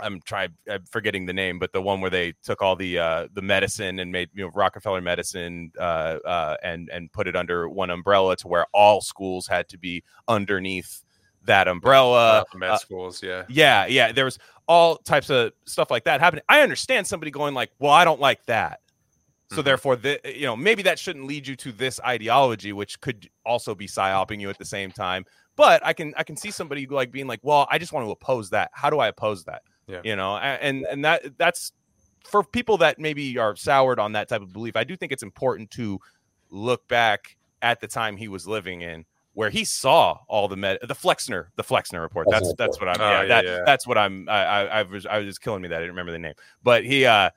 I'm trying I'm forgetting the name, but the one where they took all the uh, the medicine and made you know Rockefeller medicine uh, uh, and and put it under one umbrella to where all schools had to be underneath that umbrella. Uh, med schools, yeah. yeah, yeah. There was all types of stuff like that happening. I understand somebody going like, "Well, I don't like that." So Mhm. therefore, the, you know, maybe that shouldn't lead you to this ideology, which could also be psyoping you at the same time. But I can I can see somebody like being like, "Well, I just want to oppose that. How do I oppose that?" Yeah. You know, and and that that's for people that maybe are soured on that type of belief. I do think it's important to look back at the time he was living in where he saw all the med the Flexner the Flexner report. That's that's what I'm Oh, yeah, yeah, that, yeah. that's what I'm I, I I was I was killing me that I didn't remember the name. But he uh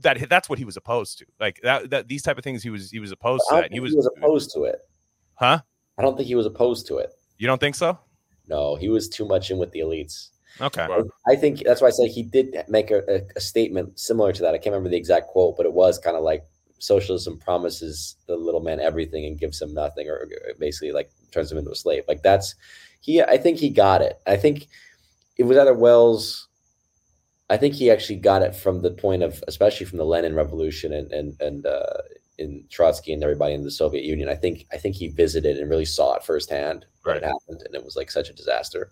that that's what he was opposed to. Like that that these type of things he was he was opposed to that. think And he he was, was opposed to it. huh? I don't think he was opposed to it. You don't think so? No, he was too much in with the elites. Okay. I think that's why I say he did make a, a, a statement similar to that. I can't remember the exact quote, but it was kind of like socialism promises the little man everything and gives him nothing, or basically like turns him into a slave. Like that's he. I think he got it. I think it was either Wells. I think he actually got it from the point of, especially from the Lenin Revolution and and and uh, in Trotsky and everybody in the Soviet Union. I think I think he visited and really saw it firsthand when it happened, and it was like such a disaster.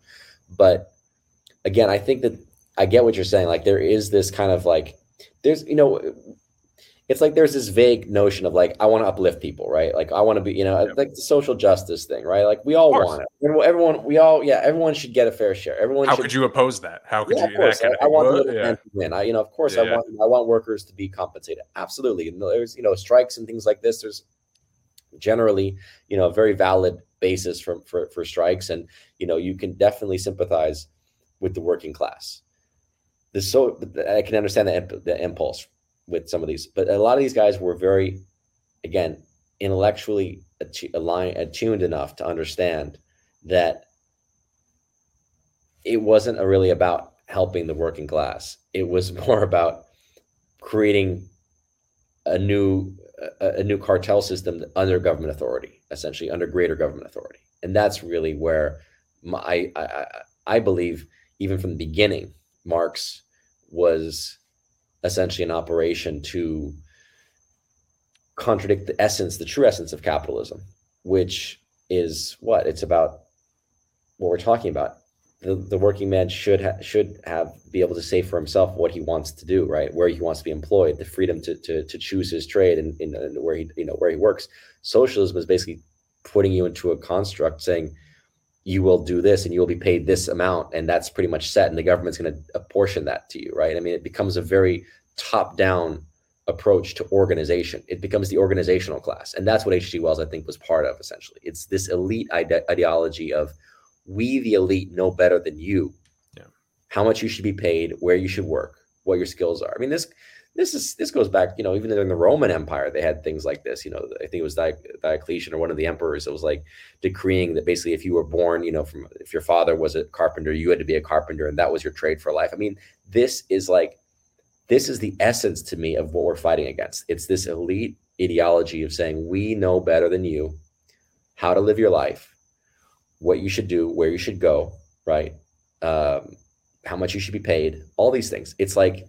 But again, I think that I get what you're saying. Like there is this kind of like there's you know it's like there's this vague notion of like I want to uplift people, right? Like I want to be, you know, Yeah. like the social justice thing, right? Like we all want it. Everyone, we all, yeah, everyone should get a fair share. Everyone. How should, could you oppose that? How could yeah, you? of course. I, I want the yeah. man to win. I, you know, of course, I Yeah. want I want workers to be compensated. Absolutely. And there's you know strikes and things like this. There's generally you know a very valid basis for for for strikes, and you know you can definitely sympathize with the working class. The so I can understand the the impulse with some of these, but a lot of these guys were very, again, intellectually aligned, attuned enough to understand that it wasn't really about helping the working class. It was more about creating a new a, a new cartel system under government authority, essentially under greater government authority, and that's really where my, I, I I believe even from the beginning, Marx was essentially an operation to contradict the essence, the true essence of capitalism, which is what it's about. What we're talking about the, the working man should ha- should have be able to say for himself what he wants to do, right? Where he wants to be employed, the freedom to to, to choose his trade and, and where he you know where he works. Socialism is basically putting you into a construct saying you will do this and you will be paid this amount and that's pretty much set and the government's going to apportion that to you right? I mean it becomes a very top down approach to organization. It becomes the organizational class and that's what hg wells i think was part of essentially. It's this elite ide- ideology of we the elite know better than you Yeah. how much you should be paid where you should work what your skills are. I mean this this is this goes back you know even in the roman empire they had things like this you know i think it was diocletian or one of the emperors it was like decreeing that basically if you were born you know from if your father was a carpenter you had to be a carpenter and that was your trade for life. I mean this is like this is the essence to me of what we're fighting against. It's this elite ideology of saying we know better than you how to live your life what you should do where you should go right? Um, how much you should be paid all these things. It's like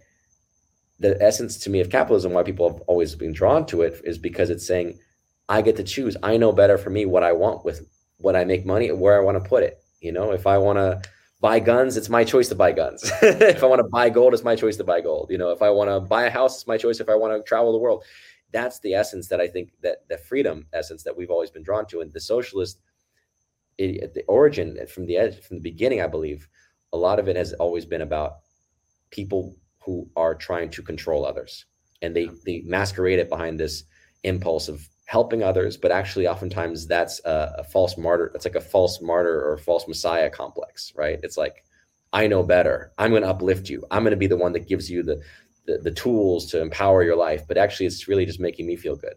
the essence to me of capitalism, why people have always been drawn to it, is because it's saying, I get to choose. I know better for me what I want with what I make money and where I want to put it. You know, if I want to buy guns, it's my choice to buy guns. if I want to buy gold, it's my choice to buy gold. You know, if I want to buy a house, it's my choice. If I want to travel the world, that's the essence that I think that the freedom essence that we've always been drawn to. And the socialist, it, at the origin, from the edge, from the beginning, I believe, a lot of it has always been about people who are trying to control others, and they they masquerade it behind this impulse of helping others, but actually, oftentimes that's a, a false martyr. That's like a false martyr or false messiah complex, right? It's like I know better. I'm going to uplift you. I'm going to be the one that gives you the, the, the tools to empower your life. But actually, it's really just making me feel good.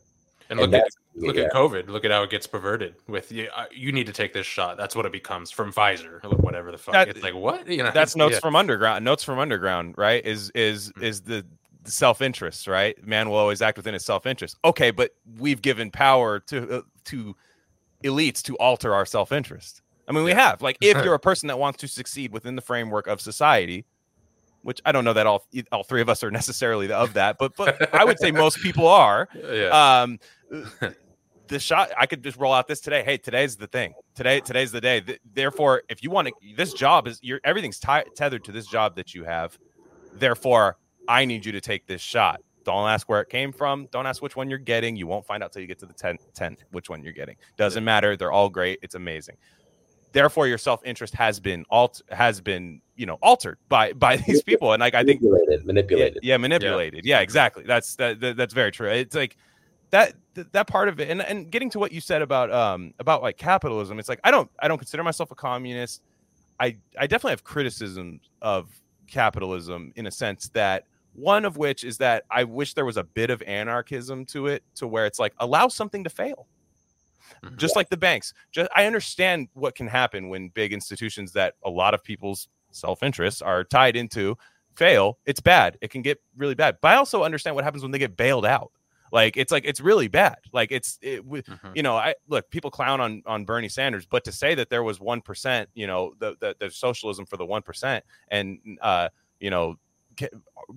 And, and look at look yeah. at COVID. Look at how it gets perverted. With you, uh, you need to take this shot. That's what it becomes from Pfizer or whatever the fuck. That, it's like what you know. That's notes yeah. from underground. Notes from underground. Right? Is is mm-hmm. is the self interest, right? Man will always act within his self interest. Okay, but we've given power to uh, to elites to alter our self interest. I mean, we yeah. have. Like, if you're a person that wants to succeed within the framework of society, which I don't know that all all three of us are necessarily of that, but but I would say most people are. Yeah. Um, the shot I could just roll out this today. Hey, today's the thing. Today, today's the day. Therefore, if you want to, this job is your everything's t- tethered to this job that you have. Therefore, I need you to take this shot. Don't ask where it came from. Don't ask which one you're getting. You won't find out till you get to the 10th, 10th which one you're getting. Doesn't matter. They're all great. It's amazing. Therefore, your self interest has been alt has been you know altered by by these people, and like I think manipulated, manipulated, yeah, manipulated, yeah. exactly. That's that, that, that's very true. It's like that that part of it, and and getting to what you said about um about like capitalism. It's like I don't I don't consider myself a communist. I I definitely have criticisms of capitalism in a sense that one of which is that I wish there was a bit of anarchism to it, to where it's like allow something to fail. Mm-hmm. Just like the banks. Just I understand what can happen when big institutions that a lot of people's self-interests are tied into fail. It's bad. It can get really bad. But I also understand what happens when they get bailed out. Like it's like it's really bad. Like it's it, mm-hmm. you know I look people clown on on Bernie Sanders, but to say that there was one percent, you know, the, the the socialism for the one percent, and uh, you know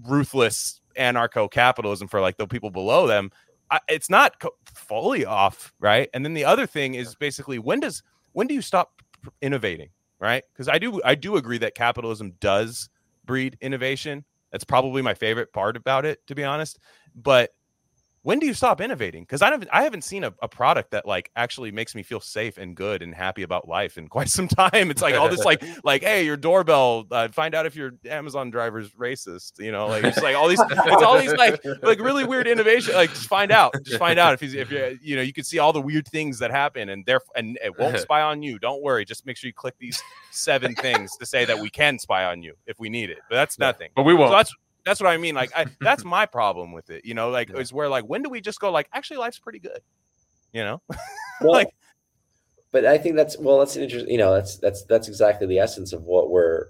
ruthless anarcho capitalism for like the people below them I, it's not co- fully off right? And then the other thing is basically when does when do you stop innovating right? Because i do i do agree that capitalism does breed innovation. That's probably my favorite part about it to be honest. But when do you stop innovating? Because I haven't I haven't seen a, a, product that like actually makes me feel safe and good and happy about life in quite some time. It's like all this like like hey your doorbell uh, find out if your Amazon driver's racist. You know like it's like all these it's all these like like really weird innovation. Like just find out just find out if he's if you you know you can see all the weird things that happen and there and it won't spy on you. Don't worry. Just make sure you click these seven things to say that we can spy on you if we need it. But that's nothing. But we won't. So that's what I mean. Like I, that's my problem with it. You know, like yeah. is where like when do we just go like actually life's pretty good, you know, well, like. But I think that's well, that's an interesting. You know, that's that's that's exactly the essence of what we're,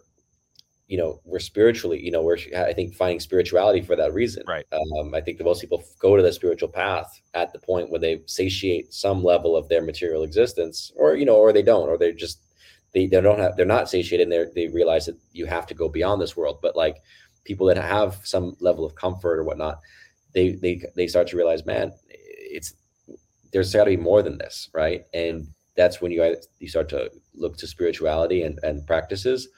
you know, we're spiritually. You know, we're I think finding spirituality for that reason. Right. Um, I think that most people go to the spiritual path at the point where they satiate some level of their material existence, or you know, or they don't, or they just they, they don't have they're not satiated and they they realize that you have to go beyond this world. But like people that have some level of comfort or whatnot, they they they start to realize, man, it's there's got to be more than this, right? And that's when you you start to look to spirituality and and practices,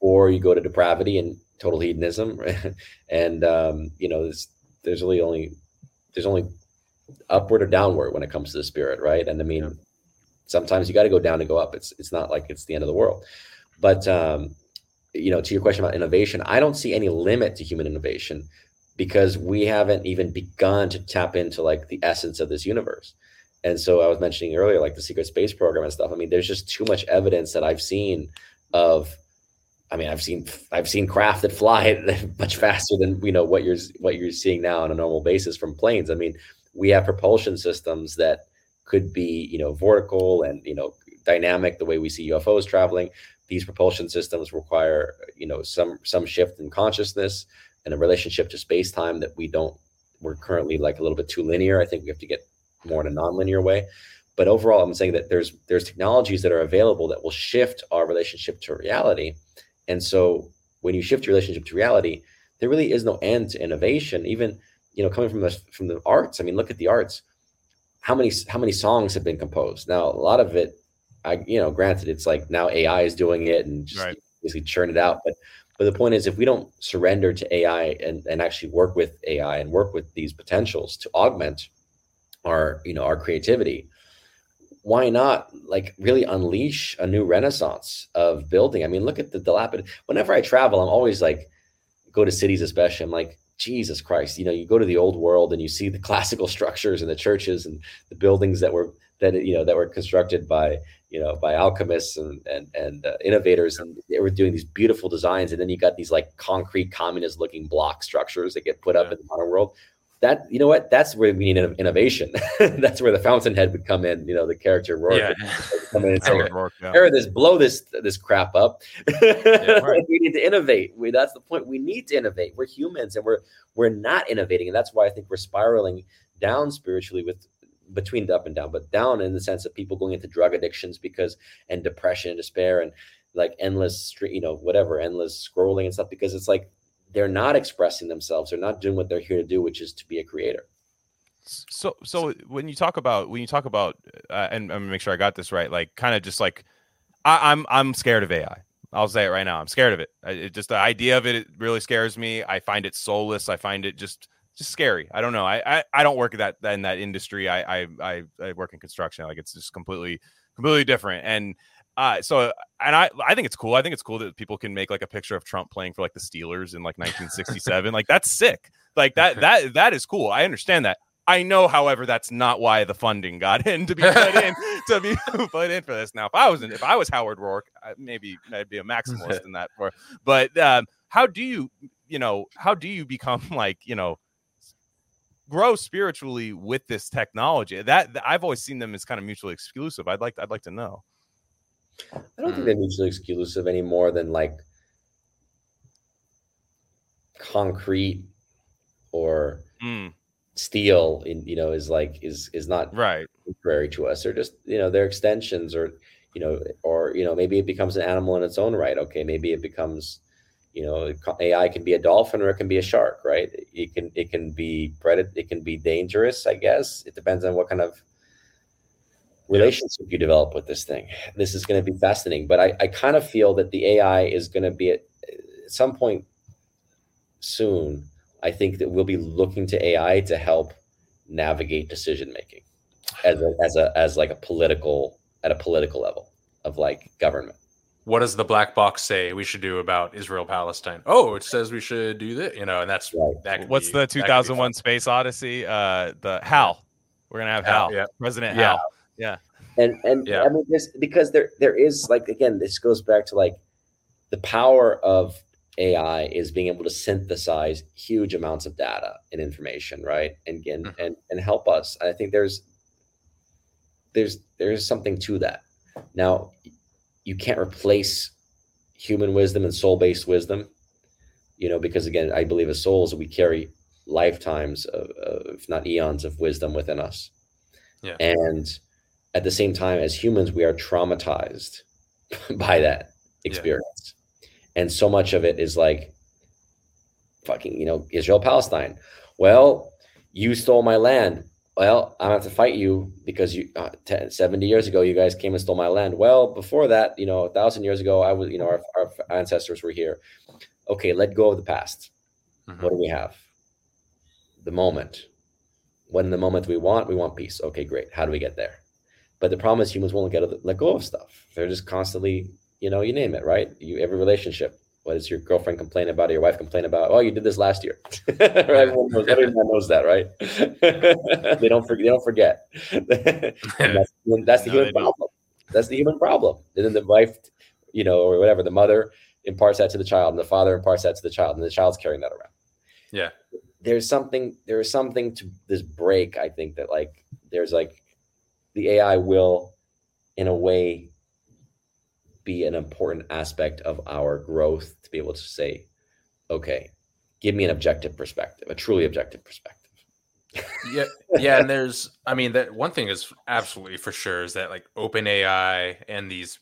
or you go to depravity and total hedonism, and um, you know there's there's really only there's only upward or downward when it comes to the spirit, right? And I mean, sometimes you got to go down to go up. It's it's not like it's the end of the world, but um, you know, to your question about innovation, I don't see any limit to human innovation because we haven't even begun to tap into like the essence of this universe. And so I was mentioning earlier, like the secret space program and stuff. I mean, there's just too much evidence that I've seen of. I mean, I've seen I've seen craft that fly much faster than you know what you're what you're seeing now on a normal basis from planes. I mean, we have propulsion systems that could be you know vertical and you know dynamic the way we see UFOs traveling these propulsion systems require you know some some shift in consciousness and a relationship to space time that we don't we're currently like a little bit too linear i think we have to get more in a nonlinear way but overall i'm saying that there's there's technologies that are available that will shift our relationship to reality and so when you shift your relationship to reality there really is no end to innovation. Even you know, coming from the from the arts. I mean, look at the arts. How many how many songs have been composed? Now, a lot of it, I you know, granted, it's like now AI is doing it and just Right. basically churn it out. But but the point is, if we don't surrender to AI and and actually work with AI and work with these potentials to augment our you know our creativity, why not like really unleash a new renaissance of building? I mean, look at the dilapidated. Whenever I travel, I'm always like, go to cities, especially. I'm like, Jesus Christ, you know, you go to the old world and you see the classical structures and the churches and the buildings that were that you know that were constructed by you know by alchemists and and and uh, innovators and they were doing these beautiful designs and then you got these like concrete communist looking block structures that get put up Yeah. in the modern world that you know what that's where we need innovation that's where the fountainhead would come in you know the character Roark Yeah. would come in and say Roark, yeah. this, blow this this crap up. right. we need to innovate. We, that's the point. We need to innovate. We're humans, and we're we're not innovating, and that's why I think we're spiraling down spiritually with between the up and down, but down in the sense of people going into drug addictions because and depression and despair and like endless you know whatever endless scrolling and stuff because it's like they're not expressing themselves they're not doing what they're here to do which is to be a creator so so when you talk about when you talk about uh, and I'm gonna make sure I got this right, like kind of just like I, I'm I'm scared of AI. I'll say it right now. I'm scared of it. I, it. Just the idea of it, it really scares me. I find it soulless. I find it just just scary. I don't know. I I, I don't work that in that industry. I, I I I work in construction. Like it's just completely completely different. And uh, so and I I think it's cool. I think it's cool that people can make like a picture of Trump playing for like the Steelers in like 1967. like that's sick. Like that that that is cool. I understand that. I know, however, that's not why the funding got in to be put in to be put in for this. Now, if I was in, if I was Howard Roark, I- maybe I'd be a maximalist in that. For but um, how do you you know how do you become like you know grow spiritually with this technology? That I've always seen them as kind of mutually exclusive. I'd like I'd like to know. I don't Hmm. think they're mutually exclusive any more than like concrete or Mm, steel in you know is like is is not right. contrary to us they're just you know they're extensions or you know or you know maybe it becomes an animal in its own right okay maybe it becomes you know ai can be a dolphin or it can be a shark right? It can it can be predator it can be dangerous i guess. It depends on what kind of relationship you develop with this thing. This is going to be fascinating but i i kind of feel that the ai is going to be at, at some point soon i think that we'll be looking to ai to help navigate decision making as a, as a as like a political at a political level of like government What does the black box say we should do about Israel Palestine? Oh, it says we should do that, you know, and that's Right. that. What's be- the that could be 2001. Space Odyssey? Uh, the Hal. We're gonna have Hal, Hal. yeah. President Yeah. Hal. Yeah. And and Yeah. i mean this because there there is like again this goes back to like the power of ai is being able to synthesize huge amounts of data and information right and and Mhm. and, and help us i think there's there's there's something to that now you can't replace human wisdom and soul-based wisdom you know because again i believe as souls we carry lifetimes of, of if not eons of wisdom within us. Yeah. and at the same time as humans we are traumatized by that experience. And so much of it is like fucking you know israel palestine well you stole my land well i'm gonna have to fight you because you uh, 10, 70 years ago you guys came and stole my land. Well before that you know a thousand years ago i was you know our, our ancestors were here. Okay let go of the past. Mhm. what do we have? The moment. When the moment we want we want peace. Okay great. How do we get there? But the problem is humans won't get let go of stuff. They're just constantly you know you name it right? You every relationship what does your girlfriend complain about or your wife complain about? Oh you did this last year. Everyone knows everyone knows that right? They don't forget they don't forget. That's, that's the No, human they don't. problem. That's the human problem. And then the wife you know or whatever the mother imparts that to the child and the father imparts that to the child and the child's carrying that around. Yeah. there's something there's something to this break i think that like there's like the ai will in a way be an important aspect of our growth to be able to say okay give me an objective perspective a truly objective perspective yeah yeah and there's i mean that one thing is absolutely for sure is that like open ai and these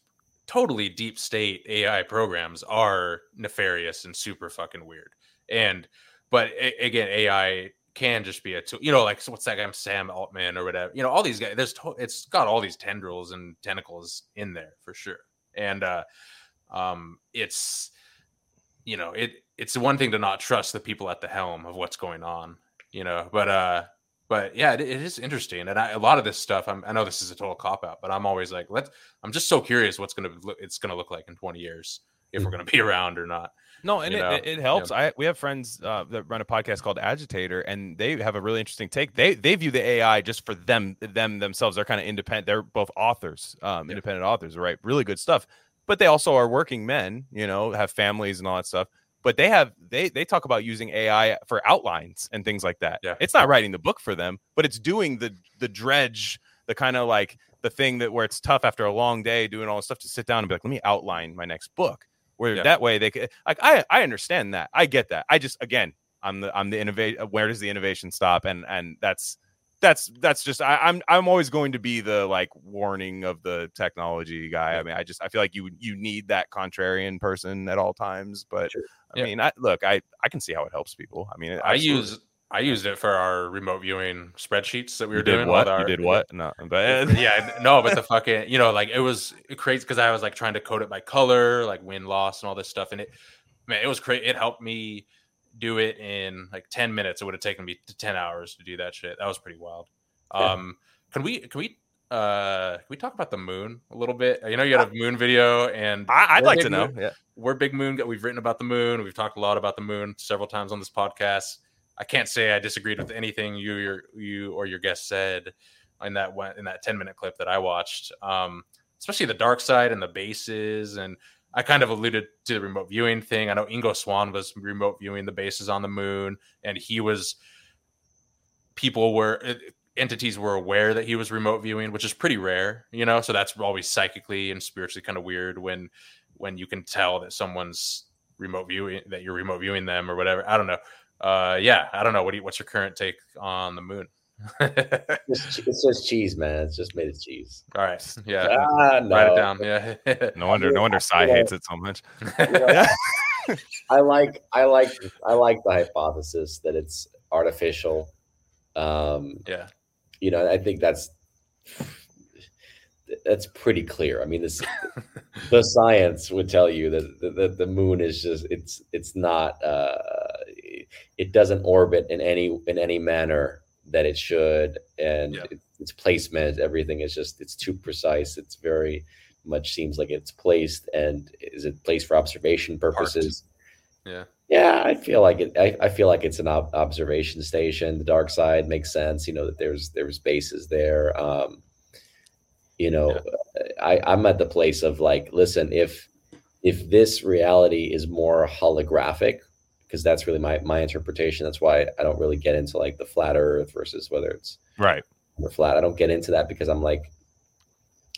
totally deep state ai programs are nefarious and super fucking weird and but a- again, AI can just be a tool. You know, like so what's that guy Sam Altman or whatever. You know, all these guys. There's to- it's got all these tendrils and tentacles in there for sure. And uh, um, it's you know it it's one thing to not trust the people at the helm of what's going on. You know, but uh, but yeah, it, it is interesting. And I, a lot of this stuff, I'm, I know this is a total cop out, but I'm always like, let's. I'm just so curious what's gonna look. It's gonna look like in 20 years if we're gonna be around or not. No, and it, know? it, helps. I we have friends uh, that run a podcast called Agitator, and they have a really interesting take. They they view the AI just for them them themselves. They're kind of independent. They're both authors, um, independent authors, right? Really good stuff. But they also are working men, you know, have families and all that stuff. But they have they they talk about using AI for outlines and things like that. Yeah. It's not writing the book for them, but it's doing the the dredge, the kind of like the thing that where it's tough after a long day doing all this stuff to sit down and be like, let me outline my next book where Yeah. that way they could like I I understand that I get that I just again I'm the I'm the innovate uh, where does the innovation stop and and that's that's that's just I, I'm I'm always going to be the like warning of the technology guy I mean I just I feel like you you need that contrarian person at all times but Sure. I Yeah. mean I look I I can see how it helps people I mean I absolutely- use I used it for our remote viewing spreadsheets that we you were did doing. what our, you did what no but yeah, no, but the fucking, you know, like it was crazy because I was like trying to code it by color, like win loss and all this stuff, and it, man, it was crazy. It helped me do it in like ten minutes. It would have taken me ten hours to do that shit. That was pretty wild. Yeah. Um, can we can we uh can we talk about the moon a little bit? You know, you had a moon video, and I, I'd like to know moon- yeah we're big moon. We've written about the moon. We've talked a lot about the moon several times on this podcast. I can't say I disagreed with anything you your you or your guest said in that one in that 10 minute clip that I watched. Um, especially the dark side and the bases and I kind of alluded to the remote viewing thing. I know Ingo Swann was remote viewing the bases on the moon and he was people were entities were aware that he was remote viewing, which is pretty rare, you know. So that's always psychically and spiritually kind of weird when when you can tell that someone's remote viewing that you're remote viewing them or whatever. I don't know. Uh, yeah, I don't know. What do you, what's your current take on the moon? It's, it's just cheese, man. It's just made of cheese. All right. yeah, Ah, no. write it down. Yeah, no wonder no wonder Psi hates it so much You know, I like I like I like the hypothesis that it's artificial. Um, yeah, you know, I think that's that's pretty clear. I mean, this the science would tell you that the, the, the moon is just it's it's not uh, it doesn't orbit in any in any manner that it should, and Yeah. it, its placement, everything is just it's too precise. It's very much seems like it's placed and is it placed for observation purposes? Yeah. Yeah, I feel like it. I, I feel like it's an ob- observation station. The dark side makes sense. You know that there's there's bases there. Um, you know, I, I'm at the place of like, listen, if if this reality is more holographic, because that's really my my interpretation. That's why I don't really get into like the flat Earth versus whether it's right or flat. I don't get into that because I'm like,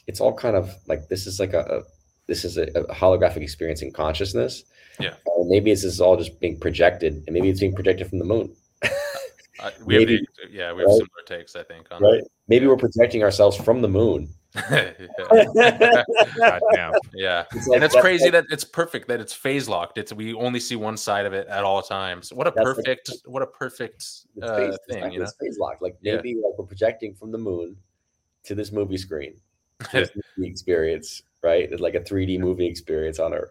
it's all kind of like this is like a, a this is a, a holographic experience in consciousness. Yeah. Uh, maybe this is all just being projected, and maybe it's being projected from the moon. uh, we have the, yeah we have right? similar takes. I think on Right. Maybe we're projecting ourselves from the moon. that. yeah. Yeah. It's like- and it's crazy like- that it's perfect that it's phase locked. It's we only see one side of it at all times. What a That's like- perfect, what a perfect uh, phase, thing, exactly, you know. it's phase locked. Like Yeah. maybe like we're projecting from the moon to this movie screen, to this movie experience, right? It's like a 3D movie experience on Earth.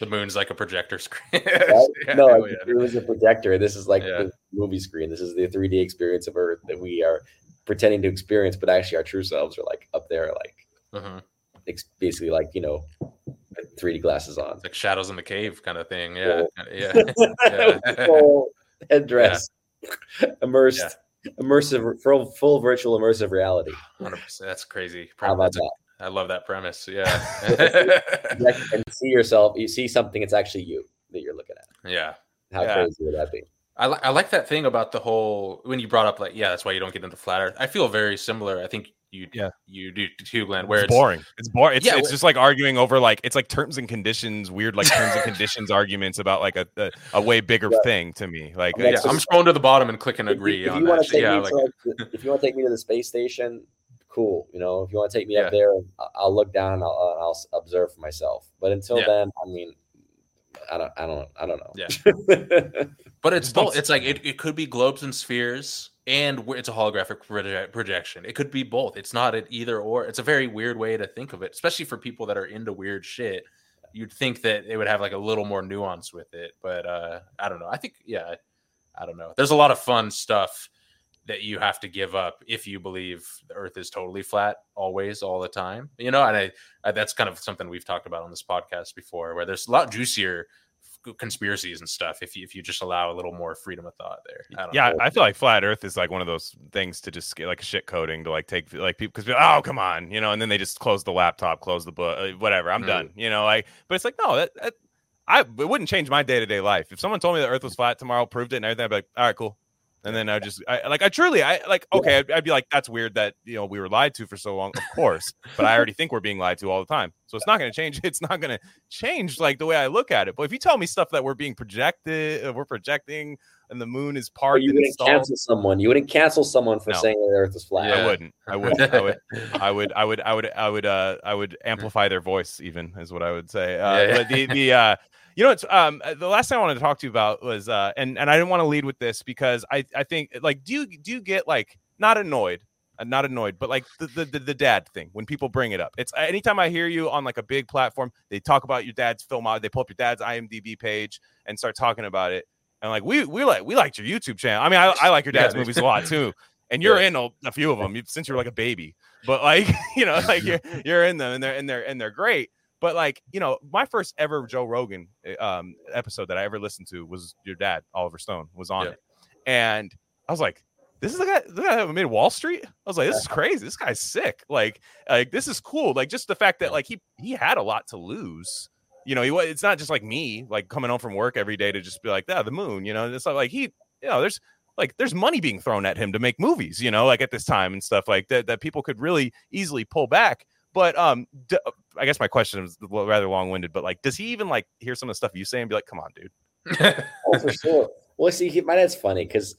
the moon's like a projector screen. Right? Yeah, no, hell yeah. it was a projector. This is like Yeah. the movie screen. This is the 3D experience of Earth that we are pretending to experience, but actually our true selves are like up there, like Mhm. ex- basically like you know, 3D glasses on. It's like shadows in the cave kind of thing. Yeah. Yeah. Yeah. full headdress, immersed, immersive, full, full virtual immersive reality. 100%. That's crazy. How about that? I love that premise. Yeah. And see yourself. You see something. It's actually you that you're looking at. yeah. How Yeah. crazy would that be? I, li- I like that thing about the whole when you brought up like yeah that's why you don't get into flat earth. I feel very similar. I think you Yeah. you do too, Glen. Where it's boring. It's boring. It's, Yeah, it's wh- just like arguing over like it's like terms and conditions, weird like terms and conditions arguments about like a a, a way bigger Yeah. thing to me. Like Yeah, Yeah, so- I'm scrolling to the bottom and clicking If agree if on you want that. to shit. take Yeah, me like, to like, the- if you want to take me to the space station, cool. You know, if you want to take me Yeah. up there, I- I'll look down. and I'll, uh, I'll observe for myself. But until Yeah. then, I mean, I don't, I don't, I don't know. Yeah. But it's both. It's like it, it could be globes and spheres, and it's a holographic proje- projection. It could be both. It's not an either or. It's a very weird way to think of it, especially for people that are into weird shit. You'd think that it would have like a little more nuance with it, but uh, I don't know. I think, yeah, I don't know. There's a lot of fun stuff that you have to give up if you believe the Earth is totally flat, always, all the time. You know, and I, I that's kind of something we've talked about on this podcast before, where there's a lot juicier conspiracies and stuff if you if you just allow a little more freedom of thought there. I don't Yeah, know. I feel like flat Earth is like one of those things to just get like shit coding to like take like people because oh come on you know and then they just close the laptop, close the book, uh, whatever. I'm Mhm. done. You know, like but it's like no that, that I it wouldn't change my day to day life if someone told me the Earth was flat tomorrow, proved it and everything. I'd be like, all right, cool. And then I just I, like I truly I like okay I'd, I'd be like that's weird that you know we were lied to for so long of course but I already think we're being lied to all the time so it's not going to change it's not going to change like the way I look at it but if you tell me stuff that we're being projected uh, we're projecting and the moon is But parked you and wouldn't installed cancel someone. You wouldn't cancel someone for No. saying the Earth is flat. I wouldn't. I would. I would. I would. I would. I would. I would. Uh, I would amplify their voice. Even is what I would say. Uh, Yeah, yeah. But the the uh, you know, it's um the last thing I wanted to talk to you about was uh, and and I didn't want to lead with this because I I think like do you do you get like not annoyed. uh, Not annoyed, but like the, the the the dad thing when people bring it up. It's anytime I hear you on like a big platform, they talk about your dad's film out. They pull up your dad's IMDb page and start talking about it. And like we we like we liked your YouTube channel. I mean, I, I like your dad's dude. movies a lot too. And you're Yeah. in a, a few of them you- since you're like a baby. But like you know, like you're you're in them and they're and they're and they're great. But like you know, my first ever Joe Rogan uh, um, episode that I ever listened to was your dad, Oliver Stone, was on Yeah. it, and I was like, "This is the guy, the guy that made Wall Street." I was like, "This is crazy. This guy's sick. Like, like this is cool. Like, just the fact that like he he had a lot to lose." You know, he wa- it's not just like me, like coming home from work every day to just be like, "Yeah, the moon." You know, it's not like he, you know, there's like there's money being thrown at him to make movies. You know, like at this time and stuff like that that people could really easily pull back. But um, d- I guess my question is rather long winded. But like, does he even like hear some of the stuff you say and be like, "Come on, dude"? Oh, for sure. Well, see, he, my dad's funny because,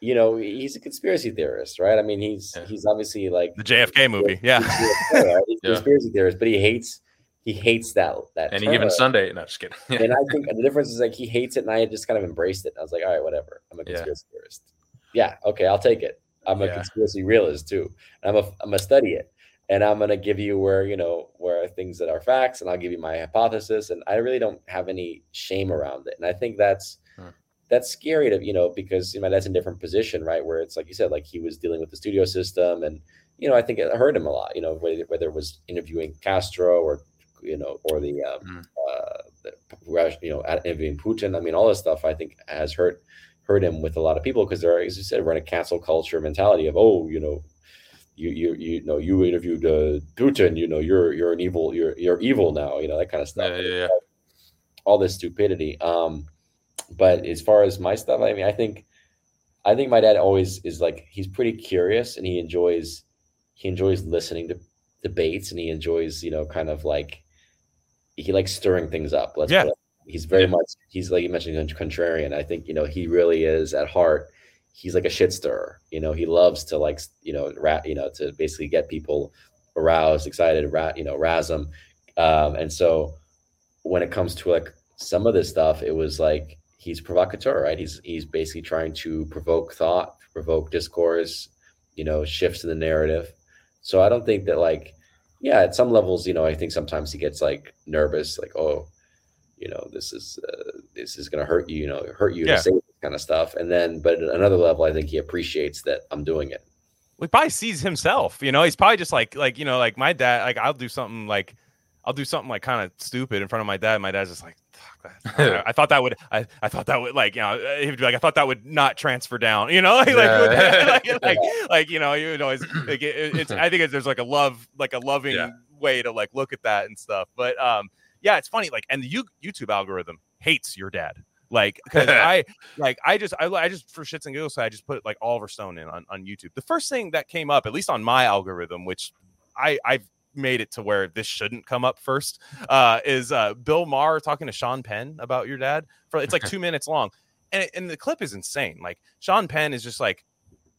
you know, he's a conspiracy theorist, right? I mean, he's Yeah. he's obviously like The JFK movie, yeah. He's a Yeah. conspiracy theorist, but he hates he hates that that. Any term. given Sunday. No, just kidding. and I think the difference is like he hates it, and I just kind of embraced it. I was like, all right, whatever. I'm a Yeah. conspiracy theorist. Yeah, okay, I'll take it. I'm a Yeah. conspiracy realist too. And I'm a I'm gonna study it, and I'm gonna give you where you know where are things that are facts, and I'll give you my hypothesis. And I really don't have any shame around it. And I think that's Hmm. that's scary to you know because you know that's a different position, right? Where it's like you said, like he was dealing with the studio system, and you know I think it hurt him a lot. You know whether, whether it was interviewing Castro or you know or the um, Hmm. uh, the, you know at- interviewing Putin. I mean all this stuff I think has hurt hurt him with a lot of people because they're as you said we're in a cancel culture mentality of oh you know you you you know you interviewed uh, Putin you know you're you're an evil you're you're evil now you know that kind of stuff Yeah, yeah, yeah. all this stupidity um but as far as my stuff I mean I think I think my dad always is like he's pretty curious and he enjoys he enjoys listening to debates and he enjoys you know kind of like he likes stirring things up let's Yeah. he's very Yeah. much he's like you mentioned contrarian. I think you know he really is at heart he's like a shit stirrer you know he loves to like you know rat you know to basically get people aroused excited rat you know razz them um and so when it comes to like some of this stuff it was like he's provocateur right? He's he's basically trying to provoke thought provoke discourse you know shifts in the narrative. So i don't think that like yeah at some levels you know i think sometimes he gets like nervous like oh you know this is uh, this is going to hurt you you know hurt you Yeah. to say this kind of stuff and then but at another level i think he appreciates that i'm doing it Well, he probably sees himself. You know, he's probably just like like you know like my dad. Like I'll do something like I'll do something like kind of stupid in front of my dad. My dad's just like. "Fuck that." I, I thought that would. I, I thought that would like you know he'd be like I thought that would not transfer down. You know like Yeah. like, like, like like you know you know it's, like, it, it's I think it's, there's like a love like a loving Yeah. way to like look at that and stuff. But um yeah it's funny like and the you, YouTube algorithm hates your dad like because I like I just I, I just for shits and giggles I just put like Oliver Stone in on, on YouTube. The first thing that came up, at least on my algorithm, which I I've made it to where this shouldn't come up first, uh, is uh, Bill Maher talking to Sean Penn about your dad for it's like two minutes long, and and the clip is insane. Like Sean Penn is just like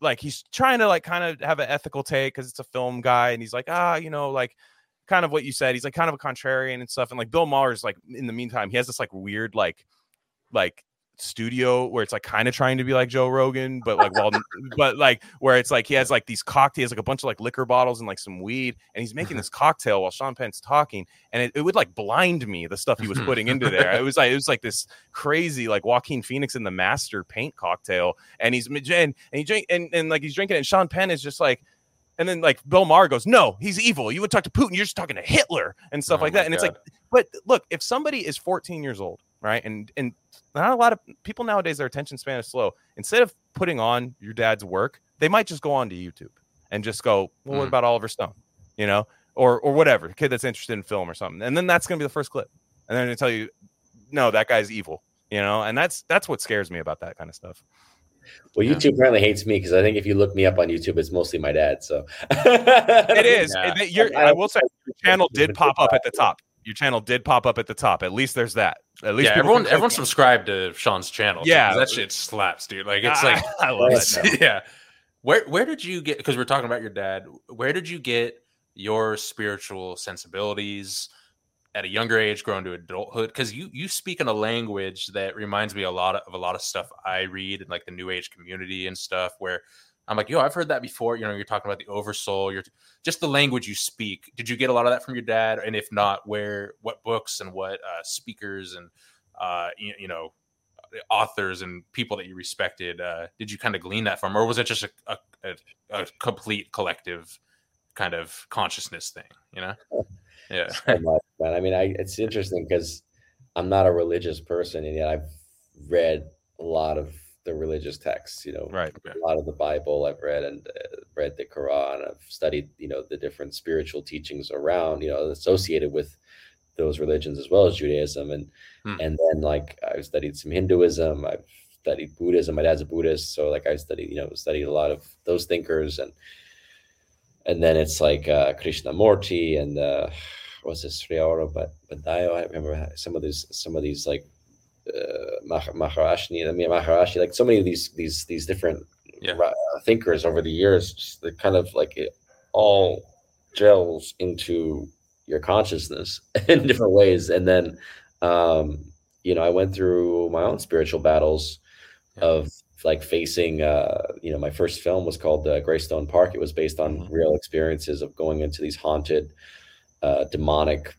like he's trying to like kind of have an ethical take because it's a film guy, and he's like ah you know like kind of what you said. He's like kind of a contrarian and stuff. And like Bill Maher is like in the meantime, he has this like weird like like studio where it's like kind of trying to be like Joe Rogan, but like well, but like where it's like he has like these cocktails, like a bunch of like liquor bottles and like some weed, and he's making uh-huh. this cocktail while Sean Penn's talking, and it, it would like blind me the stuff he was putting into there. It was like it was like this crazy like Joaquin Phoenix in the master paint cocktail, and he's and, and he drink and, and like he's drinking it, and Sean Penn is just like. And then like Bill Maher goes, no, he's evil. You would talk to Putin, you're just talking to Hitler and stuff Oh like that. And it's like, but look, if somebody is 14 years old, right, and and not a lot of people nowadays their attention span is slow. Instead of putting on your dad's work they might just go on to youtube and just go well what Mm. about oliver stone? You know? Or or whatever kid that's interested in film or something. And then that's going to be the first clip. And then they tell you no that guy's evil you know? And that's that's what scares me about that kind of stuff. Well, Yeah. YouTube apparently hates me because I think if you look me up on YouTube, it's mostly my dad. So. It is. Yeah. and it- your- i will say your channel did pop up at the top your channel did pop up at the top at least there's that at least yeah, everyone everyone on subscribed to Sean's channel. Yeah. that shit slaps, dude. Like it's like I, I love it yeah. Where where did you get? Because we're talking about your dad. Where did you get your spiritual sensibilities at a younger age, growing to adulthood? Because you you speak in a language that reminds me a lot of, a lot of stuff I read in like the New Age community and stuff. Where I'm like, yo, I've heard that before. You know, you're talking about the oversoul. You're just the language you speak. Did you get a lot of that from your dad? And if not, where what books and what uh, speakers and uh, you, you know authors and people that you respected uh, did you kind of glean that from or was it just a, a, a, a complete collective kind of consciousness thing you know yeah so much, man. I mean, I it's interesting because I'm not a religious person, and yet I've read a lot of the religious texts. You know, right a lot of the Bible I've read and uh, read the Quran. I've studied, you know, the different spiritual teachings around, you know, associated with those religions as well as Judaism, and Hmm. and then like I've studied some Hinduism. I've studied Buddhism. My dad's a Buddhist, so like I studied, you know, studied a lot of those thinkers, and and then it's like uh, Krishnamurti and uh, what's this Sri Aurobindo. I remember some of these some of these like uh, Mah- Maharashni, I mean Maharishi, like so many of these these these different Yeah. thinkers over the years, just they kind of like it all gels into your consciousness in different ways. And then, um, you know, I went through my own spiritual battles Yeah. of like facing, uh, you know, my first film was called uh, Greystone Park. It was based on Mhm. real experiences of going into these haunted, uh, demonic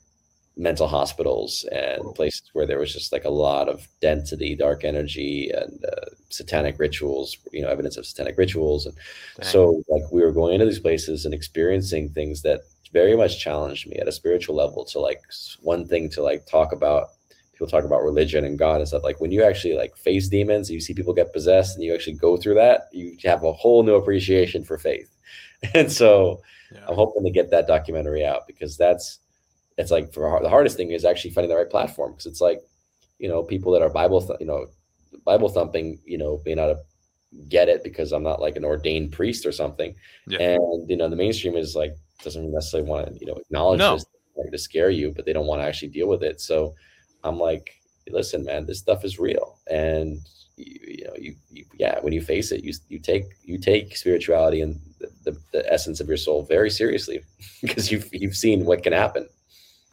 mental hospitals and places where there was just like a lot of density, dark energy, and uh, satanic rituals. You know, evidence of satanic rituals, and Dang. so like we were going into these places and experiencing things that very much challenged me at a spiritual level. To like one thing to like talk about. People talk about religion and God and stuff. Like when you actually like face demons, you see people get possessed, and you actually go through that, you have a whole new appreciation for faith. And so yeah. I'm hoping to get that documentary out because that's it's like for the hardest thing is actually finding the right platform because it's like you know people that are Bible th- you know Bible thumping you know may not get it because I'm not like an ordained priest or something Yeah. and you know the mainstream is like doesn't necessarily want to you know acknowledge No. this like, to scare you but they don't want to actually deal with it so I'm like listen man this stuff is real and you, you know you, you yeah when you face it you you take you take spirituality and the, the, the essence of your soul very seriously because you've you've seen what can happen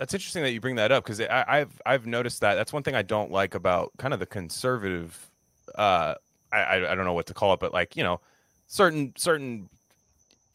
That's interesting that you bring that up because I've I've noticed that. That's one thing I don't like about kind of the conservative. Uh, I I don't know what to call it, but like you know, certain certain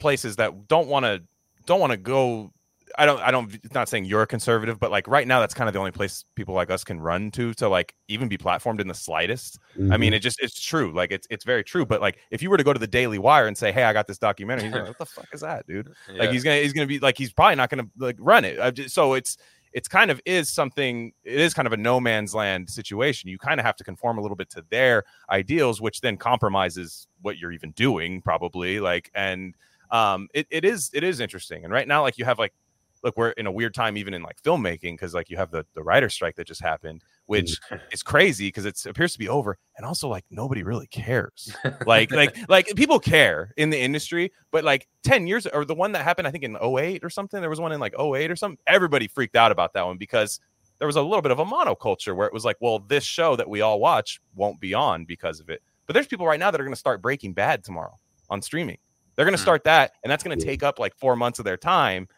places that don't want to don't want to go. I don't I don't. It's not saying you're a conservative, but like right now, that's kind of the only place people like us can run to to like even be platformed in the slightest. I Mm-hmm. mean, it just it's true. Like it's it's very true. But like if you were to go to the Daily Wire and say, "Hey, I got this documentary," he's like, "What the fuck is that, dude?" like he's gonna he's gonna be like he's probably not gonna like run it I just, so it's it's kind of is something it is kind of a no man's land situation you kind of have to conform a little bit to their ideals which then compromises what you're even doing probably like and um it, it is it is interesting and right now like you have like look we're in a weird time even in like filmmaking because like you have the the writer strike that just happened which is crazy because it appears to be over and also like nobody really cares. Like like like people care in the industry but like 10 years or the one that happened i think in 08 or something there was one in like 08 or something everybody freaked out about that one because there was a little bit of a monoculture where it was like well this show that we all watch won't be on because of it. But there's people right now that are going to start breaking bad tomorrow on streaming. They're going to Hmm. start that and that's going to take up like four months of their time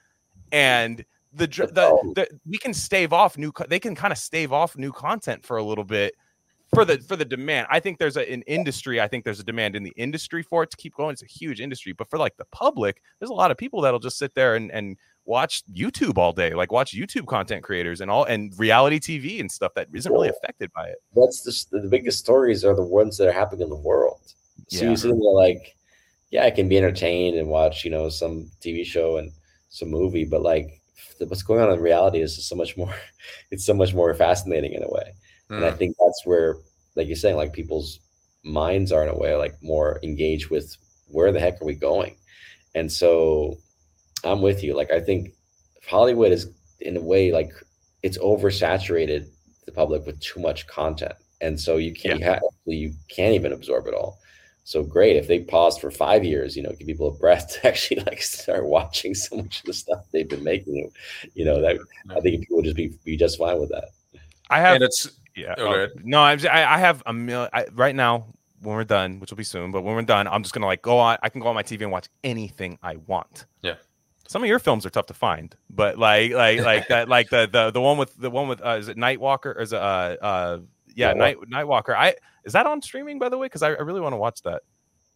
and the the, the we can stave off new. They can kind of stave off new content for a little bit for the for the demand. I think there's a, an industry. I think there's a demand in the industry for it to keep going. It's a huge industry, but for like the public, there's a lot of people that'll just sit there and and watch YouTube all day, like watch YouTube content creators and all and reality TV and stuff that isn't really affected by it. that's the, the biggest stories are the ones that are happening in the world. So Yeah. you there like, yeah, I can be entertained and watch, you know, some TV show and some movie, but like what's going on in reality is so much more. It's so much more fascinating in a way, and I Mm. think that's where, like you're saying, like people's minds are in a way like more engaged with where the heck are we going, and so I'm with you. Like I think Hollywood is in a way like it's oversaturated the public with too much content, and so you can't you, ha- you can't even absorb it all. So great if they paused for five years, you know, give people a breath to actually like start watching so much of the stuff they've been making. You know, that I think people would just be be just fine with that. I have and it's Yeah. Oh, oh, no, I'm, I, I have a million I, right now. When we're done, which will be soon, but when we're done, I'm just gonna like go on. I can go on my TV and watch anything I want. Yeah. Some of your films are tough to find, but like like like that like the the the one with the one with uh, is it Nightwalker or is it uh uh yeah Nightwalker. Night Nightwalker. I is that on streaming by the way? Because I, I really want to watch that.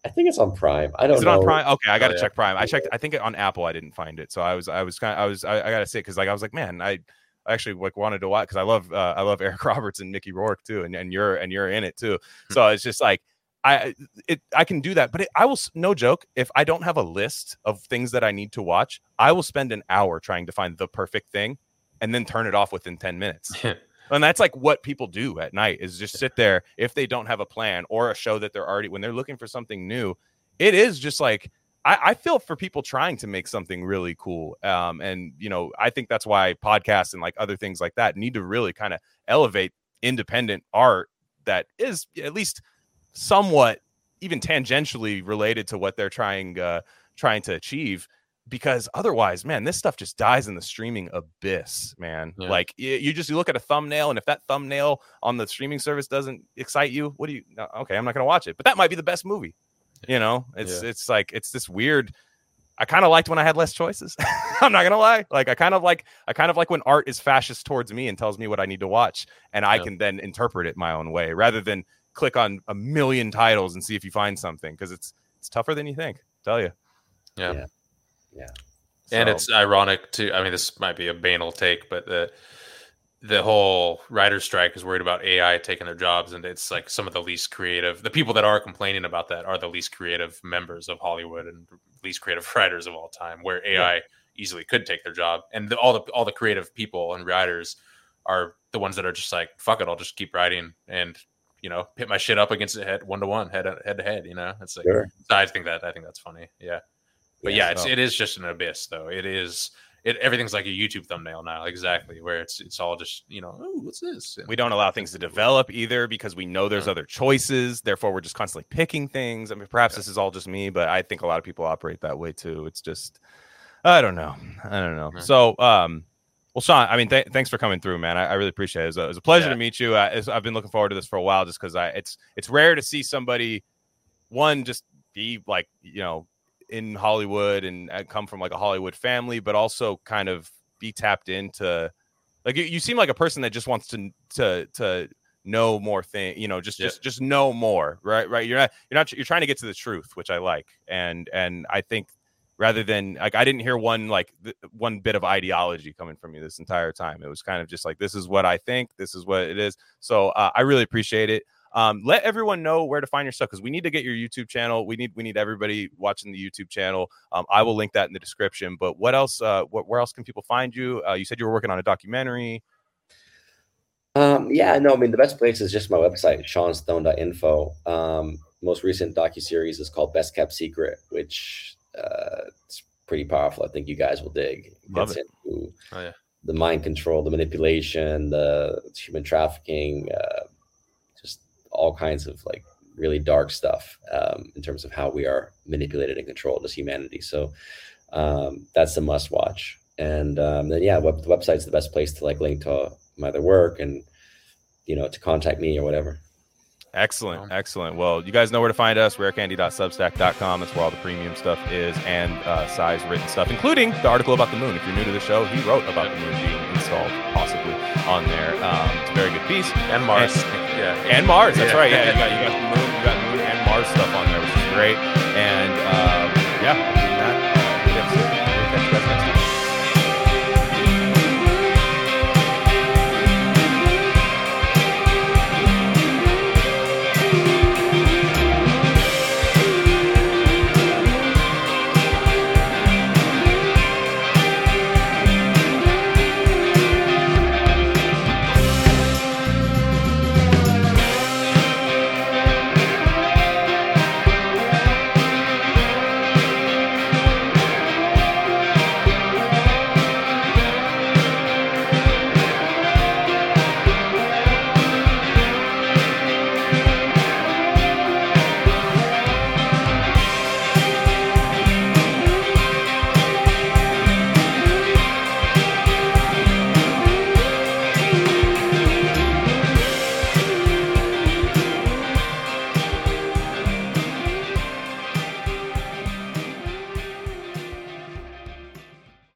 I think it's on Prime. I don't Is it know. on Prime? Okay, I got to yeah. check Prime. I checked. I think on Apple I didn't find it, so I was I was kind of I was I, I got to say because like I was like man I. Actually like wanted to watch because I love uh, I love Eric Roberts and Mickey Rourke too, and, and you're and you're in it too. So it's just like I it I can do that, but it, I will no joke. If I don't have a list of things that I need to watch, I will spend an hour trying to find the perfect thing, and then turn it off within ten minutes. And that's like what people do at night is just sit there if they don't have a plan or a show that they're already when they're looking for something new. It is just like I, I feel for people trying to make something really cool. Um, and you know, I think that's why podcasts and like other things like that need to really kind of elevate independent art that is at least somewhat even tangentially related to what they're trying uh trying to achieve because otherwise man this stuff just dies in the streaming abyss man. Yeah. like y- you just you look at a thumbnail and if that thumbnail on the streaming service doesn't excite you what do you okay i'm not going to watch it. But that might be the best movie you know? It's Yeah. it's like it's this weird i kind of liked when i had less choices. I'm not gonna lie. Like i kind of like i kind of like when art is fascist towards me and tells me what i need to watch and i can then interpret it my own way rather than click on a million titles and see if you find something because it's it's tougher than you think tell you Yeah. Yeah. Yeah. and So- it's ironic too. I mean, this might be a banal take, but the the whole writer's strike is worried about AI taking their jobs, and it's like some of the least creative. The people that are complaining about that are the least creative members of Hollywood and least creative writers of all time, where AI easily could take their job, and the, all the all the creative people and writers are the ones that are just like, fuck it, I'll just keep writing and you know hit my shit up against the head one to one, head head to head. You know, it's like Sure. I think that I think that's funny. Yeah. But yeah, it's so- it is just an abyss though. It is it everything's like a YouTube thumbnail now, exactly, where it's it's all just, you know, oh, what's this? And- we don't allow things to develop either because we know there's Yeah. other choices therefore we're just constantly picking things i mean perhaps Yeah. this is all just me but i think a lot of people operate that way too it's just i don't know i don't know Yeah. so um well sean i mean th- thanks for coming through man i, I really appreciate it it was a, it was a pleasure Yeah. to meet you it's- i've been looking forward to this for a while just because i it's it's rare to see somebody one just be like you know in hollywood and, and come from like a hollywood family but also kind of be tapped into like you, you seem like a person that just wants to to to know more thing you know just Yeah. just just know more right right? You're not you're not you're trying to get to the truth which i like and and i think rather than like i didn't hear one like th- one bit of ideology coming from you this entire time. It was kind of just like this is what i think this is what it is. So uh, i really appreciate it um, let everyone know where to find your stuff because we need to get your YouTube channel. We need we need everybody watching the YouTube channel. Um, I will link that in the description. But what else? Uh, what, where else can people find you? Uh, you said you were working on a documentary. Um, yeah, no, I mean the best place is just my website, seanstone.info. Um, most recent docu-series is called Best Kept Secret, which uh, it's pretty powerful. I think you guys will dig. Love gets into Oh, yeah. the mind control, the manipulation, the human trafficking, uh, all kinds of like really dark stuff um, in terms of how we are manipulated and controlled as humanity. So um, that's a must watch. And um, then yeah, web, the website's the best place to like link to my other work and you know to contact me or whatever. Excellent, excellent. Well, you guys know where to find us, rarecandy.substack.com. That's where all the premium stuff is and uh, Psi's written stuff, including the article about the moon. If you're new to the show, he wrote about the moon being installed possibly on there. Um, it's a very good piece. And Mars. And- and Mars. That's yeah. right. Yeah, you got you got moon, you got moon and Mars stuff on there, which is great. And uh, yeah.